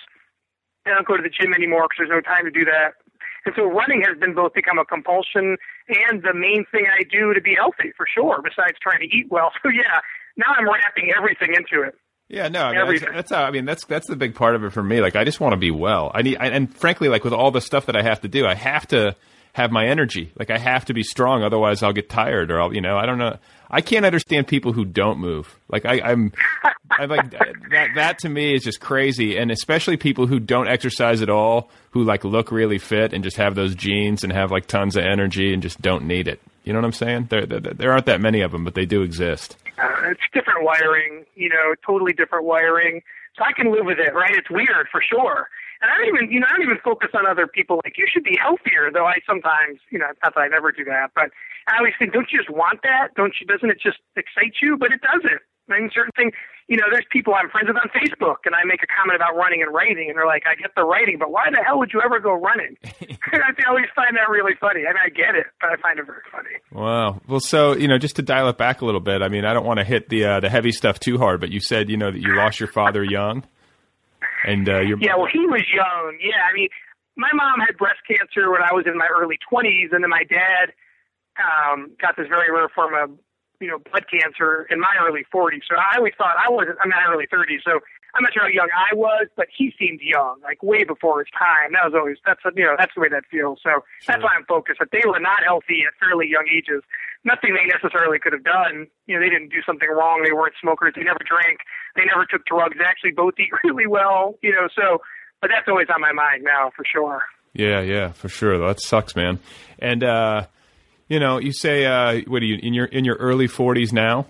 I don't go to the gym anymore because there's no time to do that. And so running has been both become a compulsion and the main thing I do to be healthy for sure, besides trying to eat well. [LAUGHS] So yeah, now I'm wrapping everything into it.
Yeah, no, I mean that's, that's how, I mean that's that's the big part of it for me. Like I just want to be well. I need, I, and frankly, like with all the stuff that I have to do, I have to have my energy. Like I have to be strong, otherwise I'll get tired or I'll, you know, I don't know. I can't understand people who don't move. Like I, I'm, I like [LAUGHS] that. That to me is just crazy, and especially people who don't exercise at all, who like look really fit and just have those genes and have like tons of energy and just don't need it. You know what I'm saying? There, there, there aren't that many of them, but they do exist.
Uh, it's different wiring, you know, totally different wiring. So I can live with it, right? It's weird for sure. And I don't even, you know, I don't even focus on other people. Like you should be healthier, though. I sometimes, you know, not that I never do that, but I always think, don't you just want that? Don't you? Doesn't it just excite you? But it doesn't. I mean, certain things, you know, there's people I'm friends with on Facebook, and I make a comment about running and writing, and they're like, I get the writing, but why the hell would you ever go running? [LAUGHS] [LAUGHS] and I always find that really funny. I mean, I get it, but I find it very funny.
Wow. Well, so you know, just to dial it back a little bit. I mean, I don't want to hit the uh, the heavy stuff too hard, but you said you know that you lost your father young, and uh, your
Yeah, well, he was young. Yeah, I mean, my mom had breast cancer when I was in my early 20s, and then my dad um, got this very rare form of, you know, blood cancer in my early 40s. So I always thought I wasn't, I'm not early 30s, so I'm not sure how young I was, but he seemed young, like way before his time. That was always, that's, you know, that's the way that feels. So that's why I'm focused. That they were not healthy at fairly young ages. Nothing they necessarily could have done. You know, they didn't do something wrong. They weren't smokers. They never drank. They never took drugs. They actually both eat [LAUGHS] really well, you know, so, but that's always on my mind now for sure.
Yeah, yeah, for sure. That sucks, man. And uh, you know, you say uh, what are you in your in your early forties now?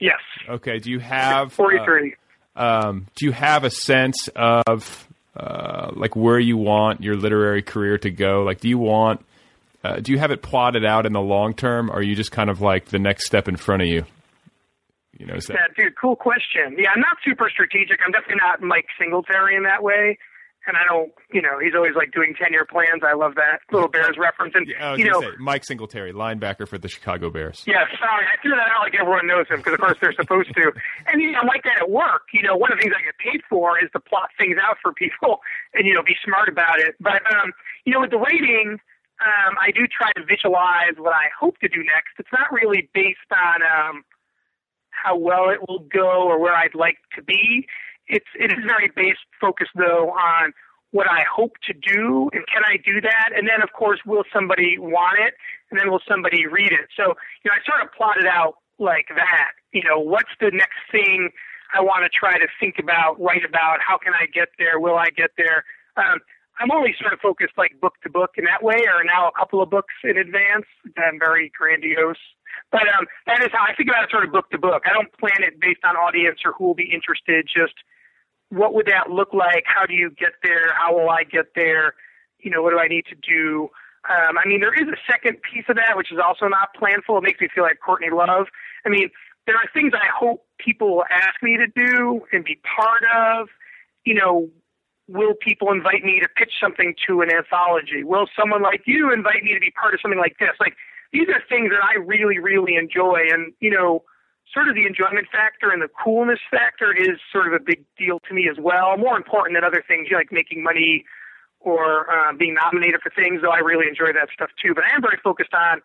Yes.
Okay. Do you have
43.
Uh, um, do you have a sense of uh, like where you want your literary career to go? Like, do you want uh, do you have it plotted out in the long term, or are you just kind of like the next step in front of you? You know, that
Yeah, dude, cool question. Yeah, I'm not super strategic. I'm definitely not Mike Singletary in that way. And I don't, you know, he's always like doing 10 year plans. I love that little Bears reference. And,
was
you know,
say, Mike Singletary, linebacker for the Chicago Bears.
yeah, sorry. I threw that out like everyone knows him because, of course, they're supposed to. [LAUGHS] And, you know, like that at work, you know, one of the things I get paid for is to plot things out for people [LAUGHS] and, you know, be smart about it. But, um, you know, with the rating, um, I do try to visualize what I hope to do next. It's not really based on, um, how well it will go or where I'd like to be. It's it is very based focused though on what I hope to do and can I do that? And then of course will somebody want it and then will somebody read it? So, you know, I sort of plotted out like that. You know, what's the next thing I want to try to think about, write about, how can I get there? Will I get there? Um, I'm only sort of focused like book to book in that way, or now a couple of books in advance. I'm very grandiose. But um, that is how I think about it sort of book to book. I don't plan it based on audience or who will be interested, just what would that look like? How do you get there? How will I get there? You know, what do I need to do? Um, I mean, there is a second piece of that, which is also not planful. It makes me feel like Courtney Love. I mean, there are things I hope people will ask me to do and be part of. You know, will people invite me to pitch something to an anthology? Will someone like you invite me to be part of something like this? Like, these are things that I really, really enjoy. And, you know, sort of the enjoyment factor and the coolness factor is sort of a big deal to me as well. More important than other things, like making money or uh, being nominated for things, though I really enjoy that stuff too. But I am very focused on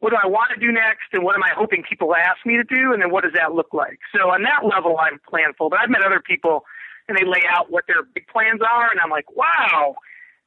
what do I want to do next and what am I hoping people ask me to do and then what does that look like? So on that level, I'm planful. But I've met other people and they lay out what their big plans are and I'm like, wow.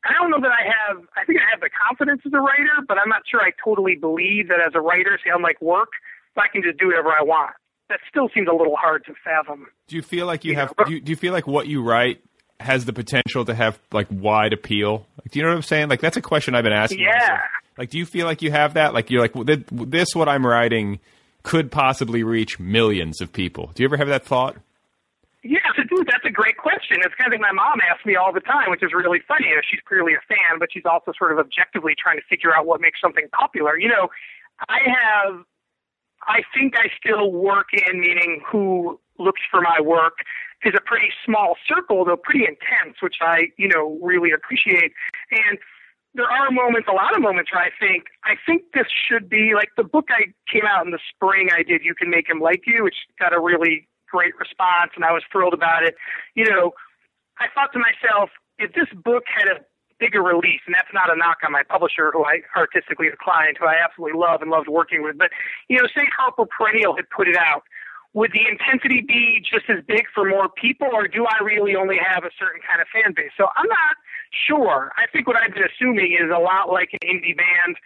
I don't know that I have, I think I have the confidence as a writer, but I'm not sure I totally believe that as a writer, say, unlike work, I can just do whatever I want. That still seems a little hard to fathom.
Do you feel like you, you have? Do you, do you feel like what you write has the potential to have like wide appeal? Like, do you know what I'm saying? Like that's a question I've been asking.
Yeah.
Myself. Like, do you feel like you have that? Like, you're like this. What I'm writing could possibly reach millions of people. Do you ever have that thought?
Yeah, so [LAUGHS] dude, that's a great question. It's kind of like my mom asks me all the time, which is really funny. You know, she's clearly a fan, but she's also sort of objectively trying to figure out what makes something popular. You know, I have I think I still work in, meaning who looks for my work, is a pretty small circle, though pretty intense, which I, you know, really appreciate. And there are moments, a lot of moments where I think, I think this should be like the book I came out in the spring I did, You Can Make Him Like You, which got a really great response, and I was thrilled about it. You know, I thought to myself, if this book had a bigger release, and that's not a knock on my publisher, who I artistically declined, who I absolutely love and loved working with. But you know, say Harper Perennial had put it out, would the intensity be just as big for more people, or do I really only have a certain kind of fan base? So I'm not sure. I think what I've been assuming is a lot like an indie band.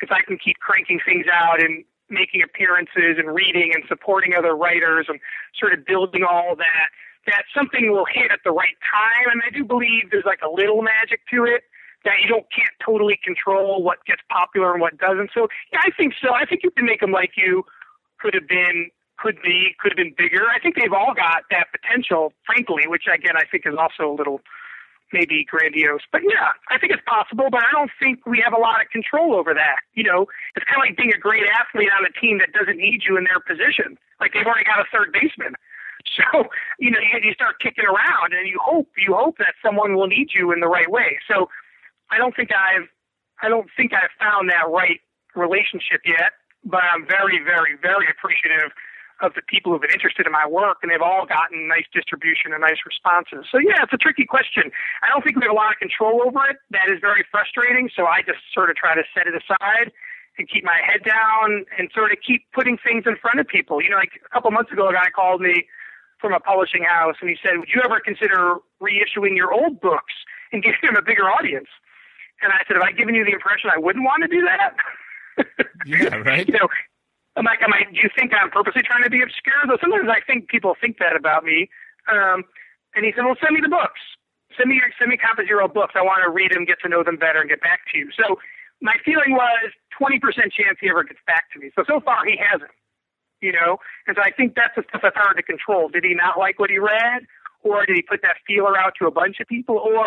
If I can keep cranking things out and making appearances and reading and supporting other writers and sort of building all that that something will hit at the right time. And I do believe there's like a little magic to it that you don't can't totally control what gets popular and what doesn't. So yeah, I think so. I think you can make them like you could have been, could be, could have been bigger. I think they've all got that potential, frankly, which again I think is also a little maybe grandiose. But yeah, I think it's possible, but I don't think we have a lot of control over that. You know, it's kind of like being a great athlete on a team that doesn't need you in their position. Like they've already got a third baseman. [LAUGHS] So, you know, you, you start kicking around and you hope, you hope that someone will need you in the right way. So I don't think I've, I don't think I've found that right relationship yet, but I'm very, very, very appreciative of the people who've been interested in my work, and they've all gotten nice distribution and nice responses. So yeah, it's a tricky question. I don't think we have a lot of control over it. That is very frustrating. So I just sort of try to set it aside and keep my head down and sort of keep putting things in front of people. You know, like a couple months ago, a guy called me from a publishing house, and he said, "Would you ever consider reissuing your old books and [LAUGHS] giving them a bigger audience?" And I said, "Have I given you the impression I wouldn't want to do that?" [LAUGHS]
yeah, [LAUGHS] right.
you know, I'm like, am I, do you think I'm purposely trying to be obscure? Though sometimes I think people think that about me. Um, and he said, "Well, send me the books. Send me your, send me copies of your old books. I want to read them, get to know them better, and get back to you." So my feeling was 20% chance he ever gets back to me. So so far he hasn't you know? And so I think that's the stuff that's hard to control. Did he not like what he read? Or did he put that feeler out to a bunch of people? Or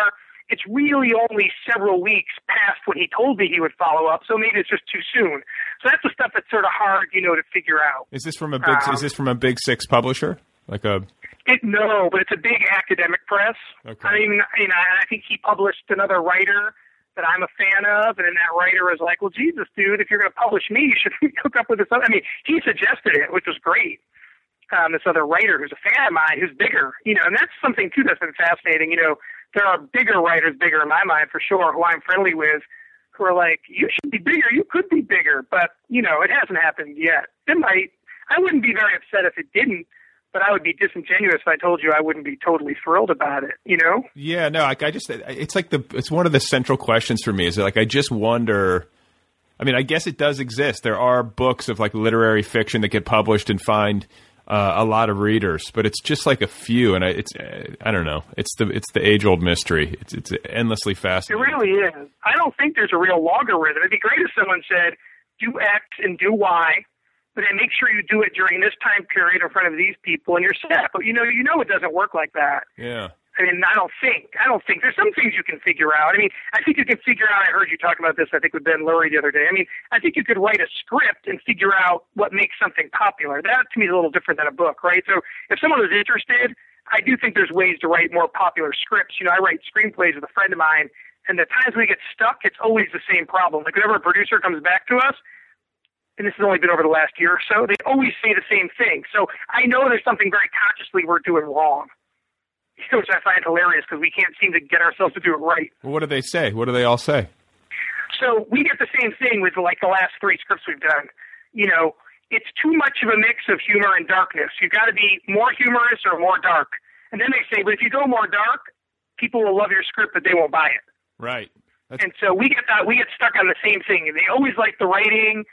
it's really only several weeks past when he told me he would follow up, so maybe it's just too soon. So that's the stuff that's sort of hard, you know, to figure out.
Is this from a big? Um, is this from a big six publisher? Like a?
It, no, but it's a big academic press.
Okay.
I mean, you know, I think he published another writer that I'm a fan of, and then that writer was like, "Well, Jesus, dude, if you're going to publish me, you should [LAUGHS] hook up with this." Other. I mean, he suggested it, which was great. Um, this other writer who's a fan of mine, who's bigger, you know, and that's something too that's been fascinating. You know, there are bigger writers, bigger in my mind for sure, who I'm friendly with, who are like, "You should be bigger. You could be bigger," but you know, it hasn't happened yet. It might. I wouldn't be very upset if it didn't but I would be disingenuous if I told you I wouldn't be totally thrilled about it. You know?
Yeah, no, I, I just it's like the it's one of the central questions for me. Is like I just wonder. I mean, I guess it does exist. There are books of like literary fiction that get published and find uh, a lot of readers, but it's just like a few, and I, it's I don't know. It's the it's the age old mystery. It's it's endlessly fascinating.
It really is. I don't think there's a real logarithm. It'd be great if someone said do X and do Y, but then make sure you do it during this time period in front of these people and you're set. But you know, you know it doesn't work like that.
Yeah.
I mean, I don't think. I don't think there's some things you can figure out. I mean, I think you can figure out. I heard you talk about this. I think with Ben Loory the other day. I mean, I think you could write a script and figure out what makes something popular. That to me is a little different than a book, right? So if someone is interested, I do think there's ways to write more popular scripts. You know, I write screenplays with a friend of mine, and the times we get stuck, it's always the same problem. Like whenever a producer comes back to us, and this has only been over the last year or so, they always say the same thing. So I know there's something very consciously we're doing wrong, [LAUGHS] which I find hilarious because we can't seem to get ourselves to do it right.
Well, what do they say? What do they all say?
So we get the same thing with like the last three scripts we've done. You know, it's too much of a mix of humor and darkness. You've got to be more humorous or more dark. And then they say, but if you go more dark, people will love your script, but they won't buy it.
Right. That's-
and so we get that we get stuck on the same thing. They always like the writing,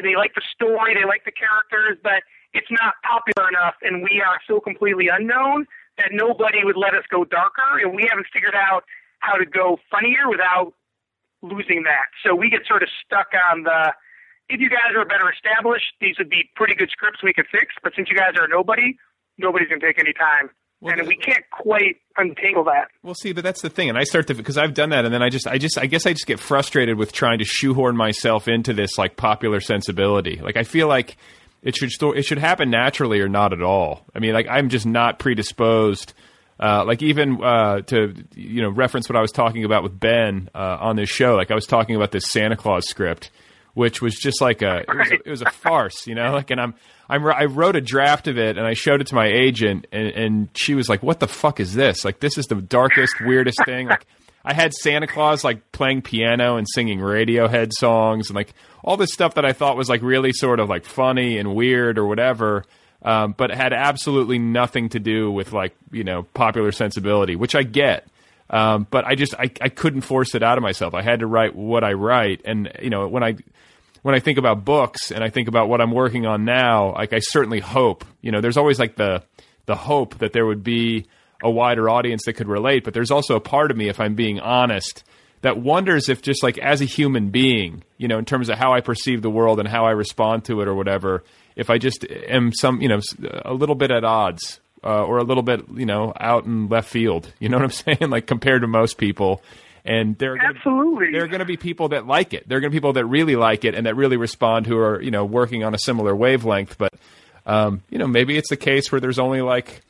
they like the story, they like the characters, but it's not popular enough, and we are so completely unknown that nobody would let us go darker, and we haven't figured out how to go funnier without losing that. So we get sort of stuck on the. If you guys are better established, these would be pretty good scripts we could fix. But since you guys are nobody, nobody's gonna take any time, and we can't quite untangle that.
Well, see, but that's the thing, and I start to because I've done that, and then I just, I just, I guess I just get frustrated with trying to shoehorn myself into this like popular sensibility. Like I feel like it should it should happen naturally or not at all. I mean, like I'm just not predisposed. Uh, like even uh, to you know reference what I was talking about with Ben uh, on this show. Like I was talking about this Santa Claus script, which was just like a it was a, it was a farce, you know. [LAUGHS] Like and I'm I'm I wrote a draft of it and I showed it to my agent and, and she was like, "What the fuck is this? Like this is the darkest, weirdest thing." Like I had Santa Claus like playing piano and singing Radiohead songs and like all this stuff that I thought was like really sort of like funny and weird or whatever, um, but had absolutely nothing to do with like you know popular sensibility, which I get. Um, but I just I, I couldn't force it out of myself. I had to write what I write, and you know when I when I think about books and I think about what I'm working on now, like I certainly hope, you know, there's always like the the hope that there would be a wider audience that could relate, but there's also a part of me, if I'm being honest, that wonders if just like as a human being, you know, in terms of how I perceive the world and how I respond to it or whatever, if I just am some, you know, a little bit at odds uh, or a little bit, you know, out in left field, you know what I'm [LAUGHS] saying? Like compared to most people. And there are gonna,
absolutely
there are going to be people that like it. There are going to be people that really like it and that really respond who are you know working on a similar wavelength. But um, you know maybe it's the case where there's only like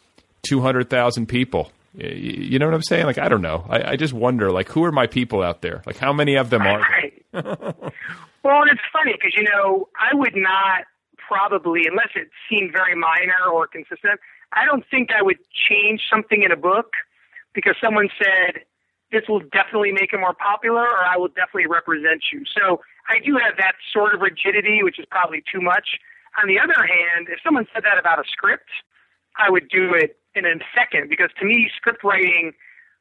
two hundred thousand people. You know what I'm saying? Like I don't know. I, I, just wonder like who are my people out there? Like how many of them are?
Right. well, it's funny because you know I would not probably unless it seemed very minor or consistent. I don't think I would change something in a book because someone said this will definitely make it more popular or I will definitely represent you. So I do have that sort of rigidity, which is probably too much. On the other hand, if someone said that about a script, I would do it in a second because to me, script writing,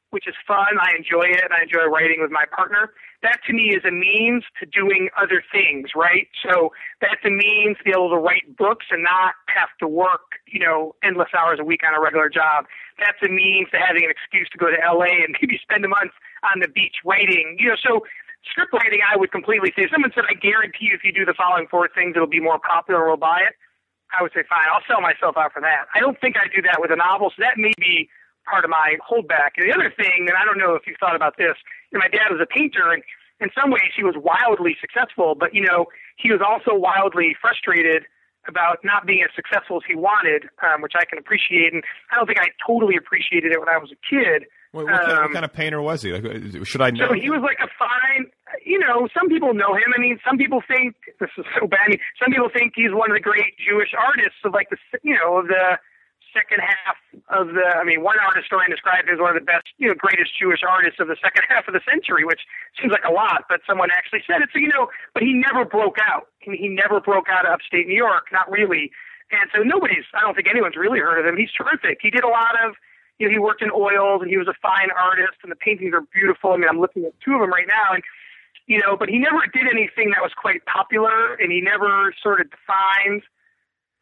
which is fun, I enjoy it. I enjoy writing with my partner. That to me is a means to doing other things, right? So that's a means to be able to write books and not have to work, you know, endless hours a week on a regular job. That's a means to having an excuse to go to LA and [LAUGHS] maybe spend a month on the beach writing. You know, so script writing, I would completely say. If someone said, "I guarantee you, if you do the following four things, it'll be more popular, we'll buy it," I would say, "Fine, I'll sell myself out for that." I don't think I'd do that with a novel, so that may be part of my holdback. And the other thing, and I don't know if you've thought about this, you know, my dad was a painter, and in some ways he was wildly successful, but you know, he was also wildly frustrated about not being as successful as he wanted, um, which I can appreciate. And I don't think I totally appreciated it when I was a kid.
Wait, what, kind, what, kind, of painter was he? Like, should I know?
So he was like a fine, you know, some people know him. I mean, some people think [LAUGHS] this is so bad. I mean, some people think he's one of the great Jewish artists of like the, you know, of the second half of the. I mean, one art historian described as one of the best, you know, greatest Jewish artists of the second [LAUGHS] half of the century, which seems like a lot, but someone actually said it. So you know, but he never broke out. He never broke out of upstate New York, not really. And so nobody's. I don't think anyone's really heard of him. He's terrific. He did a lot of. You know, he worked in oils, and he was a fine artist, and the paintings are beautiful. I mean, I'm looking at two of them right now, and you know, but he never did anything that was quite popular, and he never sort of defined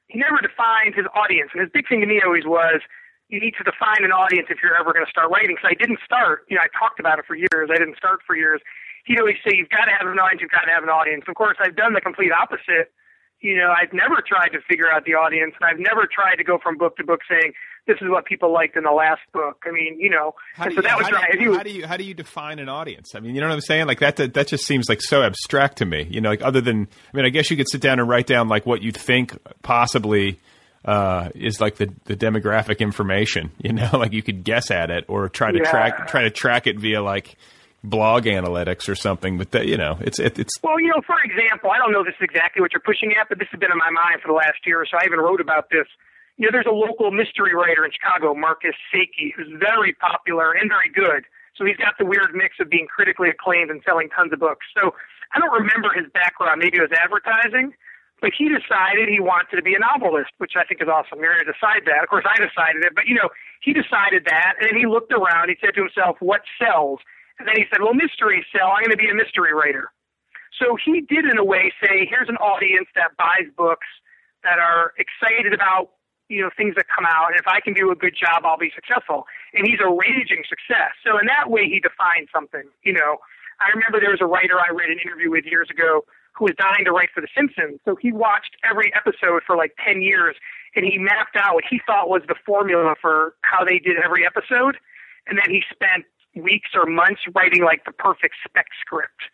he never defined his audience. And his big thing to me always was you need to define an audience if you're ever going to start writing. So I didn't start, you know, I talked about it for years. I didn't start for years. He'd always say, you've got to have an audience, you've got to have an audience. Of course, I've done the complete opposite. You know, I've never tried to figure out the audience, and I've never tried to go from book to book saying, this is what people liked in the last book. I mean, you know,
how
and so
you,
that was
how,
right.
do you, how do you how do you define an audience? I mean, you know what I'm saying? Like that, that that just seems like so abstract to me. You know, like other than I mean, I guess you could sit down and write down like what you think possibly uh, is like the, the demographic information. [LAUGHS] You know, like you could guess at it or try to
Yeah.
track try to track it via like blog analytics or something. But that, you know, it's it, it's
Well, you know, for example, I don't know this is exactly what you're pushing at, but this has been in my mind for the last year so. I even wrote about this. You know, there's a local mystery writer in Chicago, Marcus Sakey, who's very popular and very good. So he's got the weird mix of being critically acclaimed and selling tons of books. So I don't remember his background. Maybe it was advertising, but he decided he wanted to be a novelist, which I think is awesome. You're going to decide that. Of course, I decided it, but you know, he decided that, and he looked around. He said to himself, "What sells?" And then he said, "Well, mysteries sell. I'm going to be a mystery writer." So he did, in a way, say, "Here's an audience that buys books that are excited about." You know, things that come out, and if I can do a good job, I'll be successful. And he's a raging success. So in that way, he defined something. You know, I remember there was a writer I read an interview with years ago who was dying to write for The Simpsons. So he watched every episode for like 10 years and he mapped out what he thought was the formula for how they did every episode. And then he spent weeks or months writing like the perfect spec script.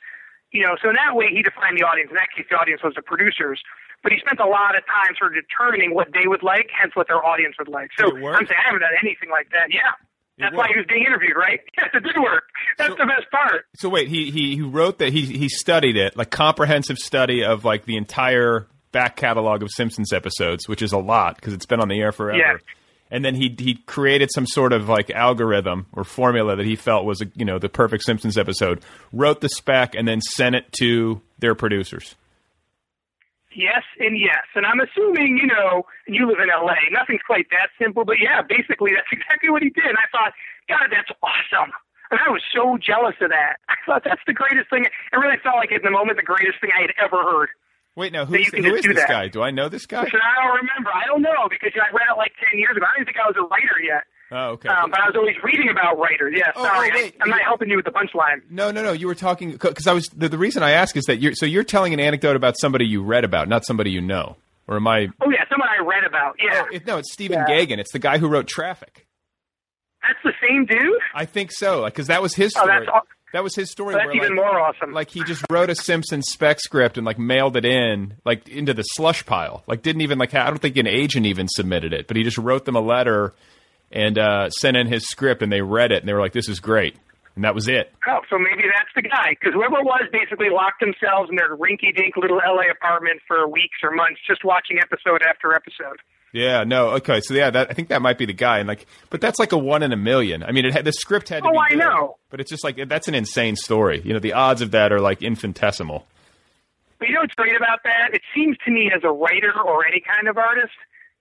You know, so in that way he defined the audience. In that case, the audience was the producers. But he spent a lot of time sort of determining what they would like, hence what their audience would like. So I'm saying I haven't done anything like that. Yeah. That's why he was being interviewed, right? [LAUGHS] Yes, it did work. That's the best part.
So wait, he he he wrote that he he studied it like comprehensive study of like the entire back catalog of Simpsons episodes, which is a lot because it's been on the air forever.
Yeah.
And then he he created some sort of like algorithm or formula that he felt was you know the perfect Simpsons episode. Wrote the spec and then sent it to their producers.
Yes and yes. And I'm assuming, you know, you live in LA. Nothing's quite that simple, but yeah, basically that's [LAUGHS] exactly what he did. And I thought, God, that's awesome. And I was so jealous of that. I thought that's the greatest thing. It really felt like in the moment the greatest thing I had ever heard.
Wait, now who's,
can
who is this
that.
guy? Do I know this guy?
Listen, I don't remember. I don't know because I read it like 10 years ago. I didn't think I was a writer yet.
Oh, okay.
Um, but I was always reading about writers. Yeah,
Oh,
sorry.
oh, wait.
I, am not helping you with the punchline.
No, no, no. You were talking because I was the, the reason I ask is that you're so you're telling an anecdote about somebody you read about, not somebody you know, or am I?
Oh, yeah, someone I read about. Yeah.
It, no, it's Stephen
Yeah.
Gaghan. It's the guy who wrote Traffic.
That's the same dude?
I think so, like because that was his
Oh,
story.
that's aw-
that was his story.
That's
where,
even
like,
more awesome.
Like he just wrote a Simpsons spec script and like mailed it in, like into the slush pile. Like didn't even like I don't think an agent even submitted it, but he just wrote them a letter and uh, sent in his script, and they read it and they were like, "This is great," and that was it.
Oh, so maybe that's the guy. Because whoever it was basically locked themselves in their rinky-dink little LA apartment for weeks or months, just watching episode after episode.
Yeah, no, okay, so yeah, that, I think that might be the guy, and like, but that's like a one in a million. I mean, it had, the script had to
Oh,
be
I
good,
know.
but it's just like that's an insane story. You know, the odds of that are like infinitesimal.
But you know what's great about that? It seems to me as a writer or any kind of artist,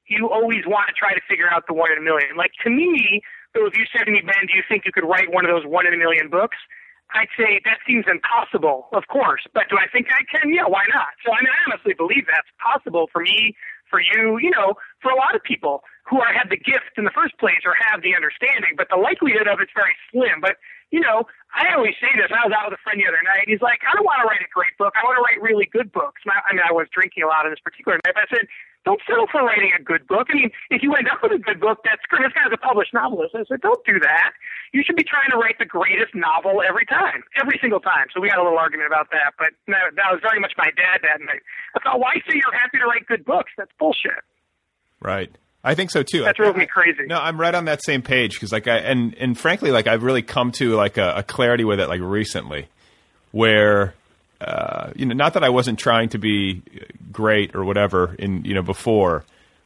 you always want to try to figure out the one in a million. Like to me, though, if you said to me, Ben, do you think you could write one of those one in a million books? I'd say that seems impossible, of course. But do I think I can? Yeah, why not? So I mean, I honestly believe that's possible for me, for you, you know, for a lot of people who are have the gift in the first place or have the understanding. But the likelihood of it's very slim. But you know, I always say this. I was out with a friend the other night. He's like, I don't want to write a great book. I want to write really good books. I mean, I was drinking a lot on this particular night. But I said, don't settle for writing a good book. I mean, if you end up with a good book, that's great. This guy's a published novelist. I said, don't do that. You should be trying to write the greatest novel every time, every single time. So we got a little argument about that. But no, that was very much my dad that night. I thought, why say you're happy to write good books? That's bullshit.
Right. I think so too.
That drove me crazy.
No, I'm right on that same page because, like, I and and frankly, like, I've really come to like a, a clarity with it, like recently, where, uh, you know, not that I wasn't trying to be great or whatever in you know before,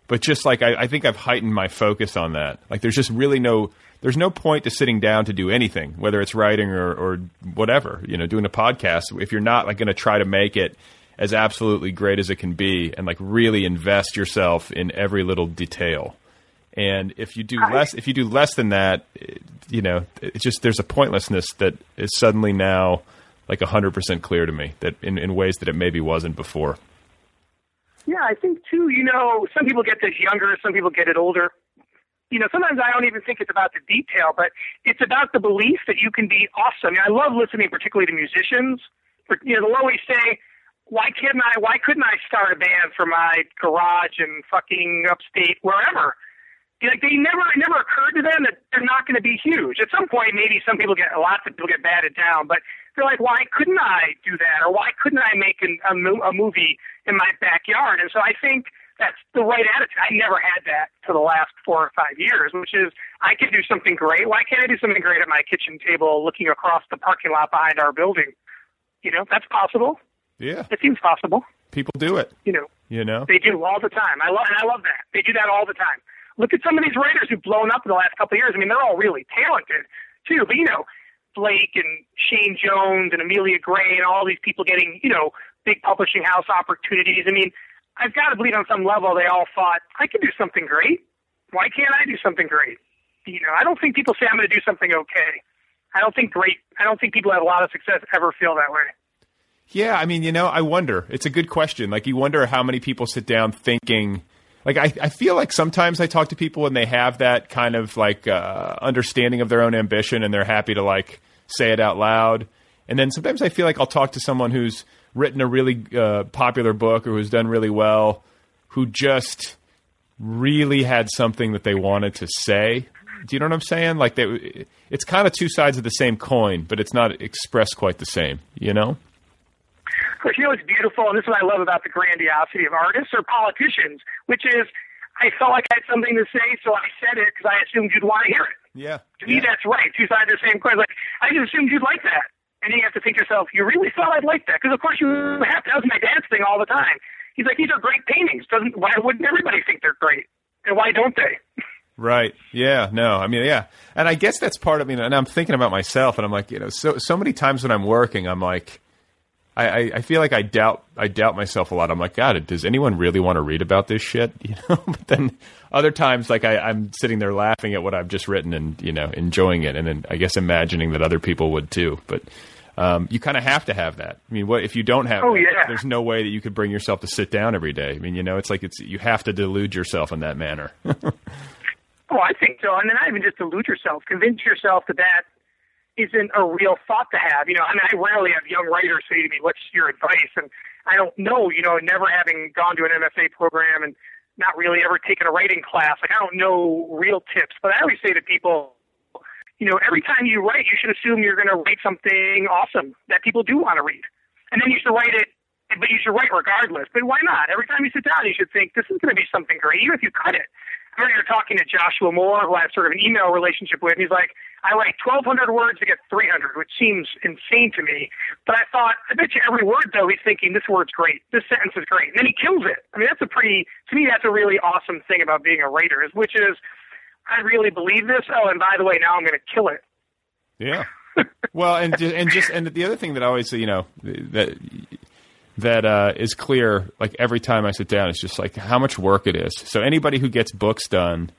but just like I, I think I've heightened my focus on that. Like, there's just really no there's no point to sitting down to do anything, whether it's writing or or whatever, you know, doing a podcast. If you're not like going to try to make it as absolutely great as it can be and like really invest yourself in every little detail. And if you do less, if you do less than that, it- you know, it's just there's a pointlessness that is suddenly now like hundred percent clear to me that in, in ways that it maybe wasn't before.
Yeah, I think too, you know, some people get this younger, some people get it older. You know, sometimes I don't even think it's about the detail, but it's about the belief that you can be awesome. I, mean, I love listening particularly to musicians. You know, they'll always say, why couldn't I, why couldn't I start a band from my garage in fucking upstate, wherever? Like they never, it never occurred to them that they're not going to be huge. At some point, maybe some people get, lots of people get batted down, but they're like, why couldn't I do that? Or why couldn't I make an, a, mo- a movie in my backyard? And so I think that's the right attitude. I never had that for the last four or five years, which is I can do something great. Why can't I do something great at my kitchen table looking across the parking lot behind our building? You know, that's possible.
Yeah.
It seems possible.
People do it.
You know,
You know?
they do all the time. I love and I love that. They do that all the time. Look at some of these writers who've blown up in the last couple of years. I mean, they're all really talented too. But you know, Blake and Shane Jones and Amelia Gray and all these people getting, you know, big publishing house opportunities. I mean, I've got to believe on some level they all thought, I can do something great. Why can't I do something great? You know, I don't think people say I'm going to do something okay. I don't think great. I don't think people have a lot of success ever feel that way.
Yeah, I mean, you know, I wonder. It's a good question. Like, you wonder how many people sit down thinking. Like, I, I feel like sometimes I talk to people and they have that kind of like uh, understanding of their own ambition and they're happy to like say it out loud. And then sometimes I feel like I'll talk to someone who's written a really uh, popular book or who's done really well, who just really had something that they wanted to say. Do you know what I'm saying? Like, they, it's kind of two sides of the same coin, but it's not expressed quite the same. You know?
Of course, you know what's beautiful, and this is what I love about the grandiosity of artists or politicians, which is I felt like I had something to say, so I said it because I assumed you'd want to hear it.
Yeah.
To me, that's right. Two sides of the same coin. Like I just assumed you'd like that, and then you have to think to yourself, you really thought I'd like that? Because of course you have. That was my dad's thing all the time. He's like, these are great paintings. Doesn't why wouldn't everybody think they're great? And why don't they? [LAUGHS]
Right. Yeah. No. I mean, yeah. And I guess that's part of me. And I'm thinking about myself, and I'm like, you know, so so many times when I'm working, I'm like, I, I, I feel like I doubt I doubt myself a lot. I'm like, God, does anyone really want to read about this shit? [LAUGHS] You know. but then other times, like I, I'm sitting there laughing at what I've just written and you know enjoying it, and then I guess imagining that other people would too. But um, you kind of have to have that. I mean, what if you don't have?
Oh,
that,
yeah.
There's no way that you could bring yourself to sit down every day. I mean, you know, it's like it's you have to delude yourself in that manner. [LAUGHS]
Oh, I think so. And then not even just delude yourself, convince yourself that that isn't a real thought to have. You know, I mean, I rarely have young writers say to me, "What's your advice?" And I don't know. You know, never having gone to an MFA program and not really ever taken a writing class, like I don't know real tips. But I always say to people, you know, every time you write, you should assume you're going to write something awesome that people do want to read, and then you should write it. But you should write regardless. But why not? Every time you sit down, you should think this is going to be something great, even if you cut it. I remember talking to Joshua Mohr, who I have sort of an email relationship with, and he's like, I write 1,200 words to get 300, which seems insane to me. But I thought, I bet you every word, though, he's thinking, this word's great. This sentence is great. And then he kills it. I mean, that's a pretty, to me, that's a really awesome thing about being a writer, is which is, I really believe this. Oh, and by the way, now I'm going to kill it.
Yeah. [LAUGHS] well, and and just and the other thing that I always say, you know that that uh, is clear like every time I sit down it's just like how much work it is. So anybody who gets books done,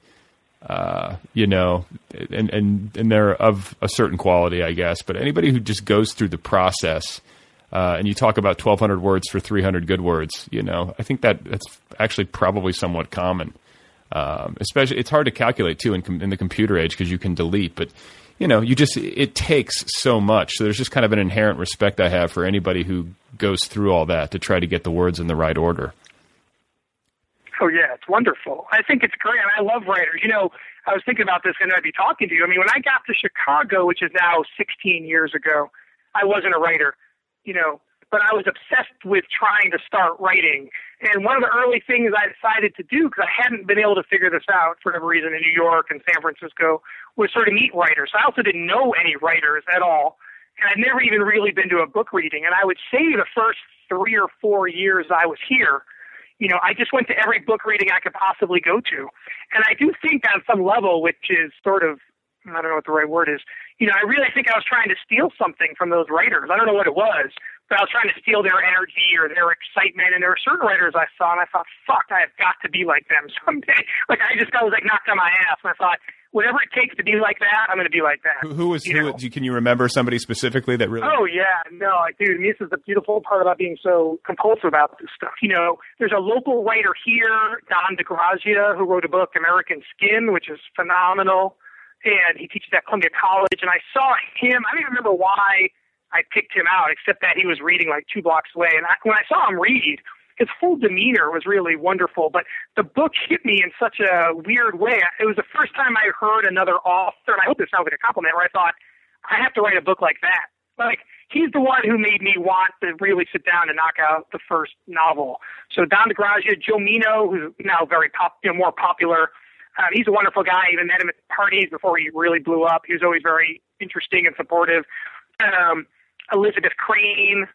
uh, you know, and and and they're of a certain quality, I guess. But anybody who just goes through the process. Uh, and you talk about 1,200 words for 300 good words. You know, I think that that's actually probably somewhat common. Um, especially, it's hard to calculate too in, com- in the computer age because you can delete. But you know, you just it takes so much. So there's just kind of an inherent respect I have for anybody who goes through all that to try to get the words in the right order.
Oh yeah, it's wonderful. I think it's great, I love writers. You know, I was thinking about this, and I'd be talking to you. I mean, when I got to Chicago, which is now 16 years ago, I wasn't a writer. You know, but I was obsessed with trying to start writing. And one of the early things I decided to do, because I hadn't been able to figure this out for whatever reason in New York and San Francisco, was sort of meet writers. I also didn't know any writers at all. And I'd never even really been to a book reading. And I would say the first three or four years I was here, you know, I just went to every book reading I could possibly go to. And I do think on some level, which is sort of, I don't know what the right word is, you know, I really think I was trying to steal something from those writers. I don't know what it was, but I was trying to steal their energy or their excitement. And there were certain writers I saw, and I thought, fuck, I have got to be like them someday. [LAUGHS] Like, I just, I was like knocked on my ass, and I thought, whatever it takes to be like that, I'm going to be like that.
Who, who was
You
who?
know?
Can you remember somebody specifically that really?
Oh yeah, no, like, dude, this is the beautiful part about being so compulsive about this stuff. You know, there's a local writer here, Don DeGrazia, who wrote a book, American Skin, which is phenomenal, and he teaches at Columbia College. And I saw him. I don't even remember why I picked him out, except that he was reading like two blocks away. And I, when I saw him read, his whole demeanor was really wonderful. But the book hit me in such a weird way. It was the first time I heard another author, and I hope this sounds like a compliment, where I thought, I have to write a book like that. like he's the one who made me want to really sit down and knock out the first novel. So Don DeGrazia, Joe Meno, who's now very pop, you know, more popular. Um, he's a wonderful guy. I even met him at parties before he really blew up. He was always very interesting and supportive. Um, Elizabeth Crane,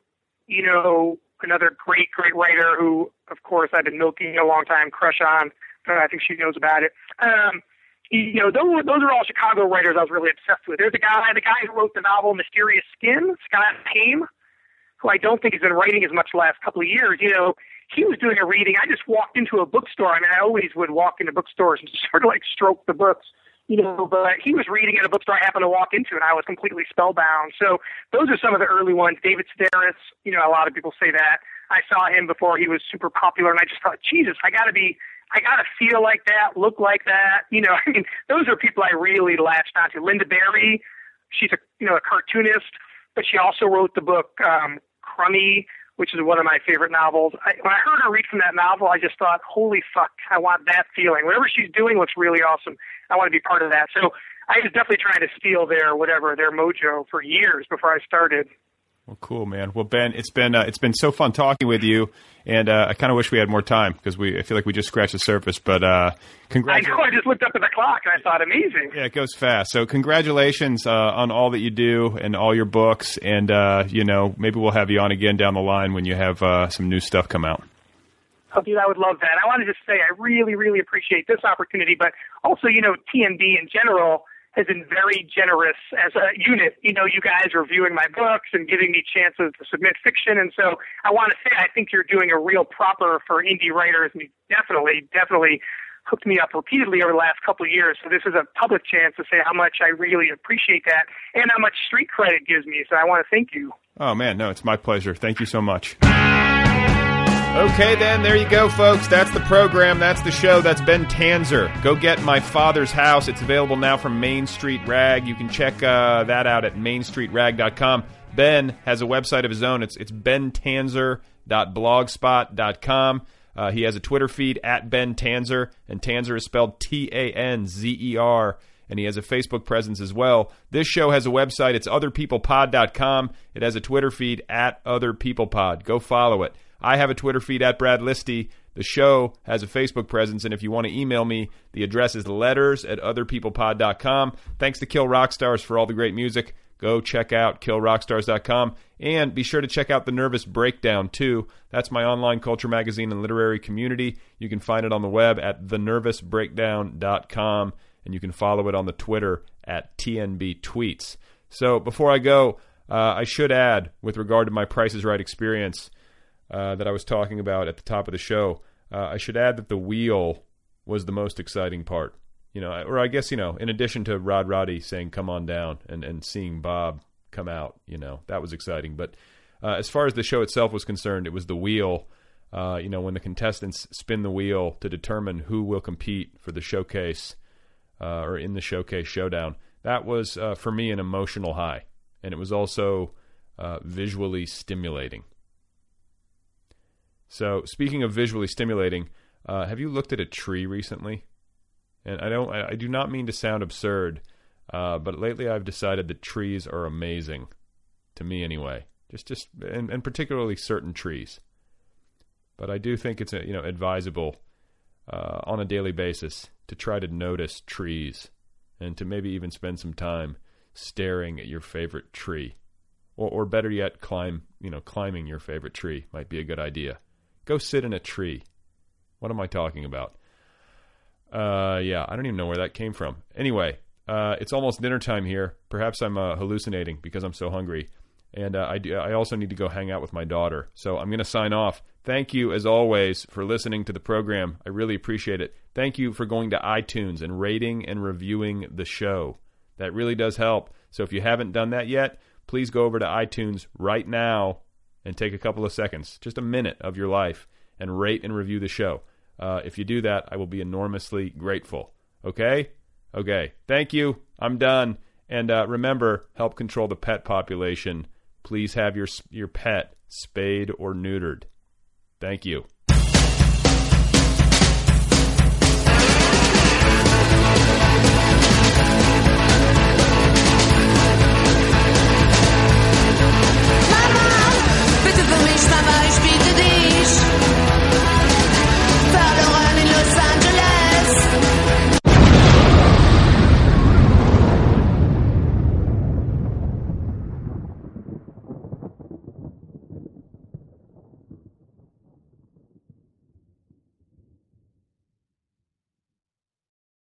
you know, another great, great writer who, of course, I've been milking a long time, crush on. But I think she knows about it. Um, you know, those, were, those are all Chicago writers I was really obsessed with. There's a guy, the guy who wrote the novel Mysterious Skin, Scott Heim, who I don't think has been writing as much the last couple of years. You know, he was doing a reading. I just walked into a bookstore. I mean, I always would walk into bookstores and [LAUGHS] sort of like stroke the books, you know, but he was reading at a bookstore I happened to walk into and I was completely spellbound. So those are some of the early ones. David Sedaris, you know, a lot of people say that. I saw him before he was super popular and I just thought, Jesus, I gotta be I gotta feel like that, look like that. You know, [LAUGHS] I mean, those are people I really latched onto. Lynda Barry, she's a you know a cartoonist, but she also wrote the book um, Cruddy, which is one of my favorite novels. I, when I heard her read from that novel, I just thought, holy fuck, I want that feeling. Whatever she's doing looks really awesome. I want to be part of that. So I was definitely trying to steal their whatever their mojo for years before I started.
Well, cool, man. Well, Ben, it's been uh, it's been so fun talking with you, and uh, I kind of wish we had more time because we I feel like we just scratched the surface. But uh, congratulations!
I know. I just looked up at the clock and I thought, amazing.
Yeah, it goes fast. So congratulations uh, on all that you do and all your books, and uh, you know maybe we'll have you on again down the line when you have uh, some new stuff come out.
Oh, dude, I would love that. I want to just say I really, really appreciate this opportunity, but also, you know, TNB in general has been very generous as a unit. You know, you guys are reviewing my books and giving me chances to submit fiction. And so I want to say I think you're doing a real proper for indie writers. And you definitely, definitely hooked me up repeatedly over the last couple of years. So this is a public chance to say how much I really appreciate that and how much street credit gives me. So I want to thank you.
Oh, man. No, it's my pleasure. Thank you so much.
Okay, then, there you go, folks. That's the program. That's the show. That's Ben Tanzer. Go get My Father's House. It's available now from Main Street Rag. You can check uh, that out at mainstreetrag.com. Ben has a website of his own. It's, it's bentanzer.blogspot.com. Uh, he has a Twitter feed at Ben Tanzer, and Tanzer is spelled T A N Z E R and he has a Facebook presence as well. This show has a website. It's otherpeoplepod.com. It has a Twitter feed at otherpeoplepod. Go follow it. I have a Twitter feed at Brad Listi. The show has a Facebook presence, and if you want to email me, the address is letters at otherpeoplepod.com. Thanks to Kill Rock Stars for all the great music. Go check out killrockstars.com and be sure to check out The Nervous Breakdown too. That's my online culture magazine and literary community. You can find it on the web at thenervousbreakdown.com and you can follow it on the Twitter at TNB Tweets. So before I go, uh, I should add, with regard to my Price is Right experience, uh, that I was talking about at the top of the show. Uh, I should add that the wheel was the most exciting part. You know, or I guess you know, in addition to Rod Roddy saying "Come on down" and and seeing Bob come out, you know, that was exciting. But uh, as far as the show itself was concerned, it was the wheel. Uh, you know, when the contestants spin the wheel to determine who will compete for the showcase uh, or in the showcase showdown, that was uh, for me an emotional high, and it was also visually stimulating. So, speaking of visually stimulating, uh, have you looked at a tree recently? And I don't, I, do not mean to sound absurd, uh, but lately I've decided that trees are amazing, to me anyway. Just, just, and, and particularly certain trees. But I do think it's, a, you know, advisable uh, on a daily basis to try to notice trees, and to maybe even spend some time staring at your favorite tree, or, or better yet, climb, you know, climbing your favorite tree might be a good idea. Go sit in a tree. What am I talking about? Uh, yeah, I don't even know where that came from. Anyway, uh, it's almost dinner time here. Perhaps I'm uh, hallucinating because I'm so hungry. And uh, I, do, I also need to go hang out with my daughter. So I'm going to sign off. Thank you, as always, for listening to the program. I really appreciate it. Thank you for going to iTunes and rating and reviewing the show. That really does help. So if you haven't done that yet, please go over to iTunes right now and take a couple of seconds, just a minute of your life, and rate and review the show. Uh, if you do that, I will be enormously grateful. Okay? Okay. Thank you. I'm done. And uh, remember, help control the pet population. Please have your your pet spayed or neutered. Thank you.
Te verliest aan waar je spieten is. Verloren in Los Angeles.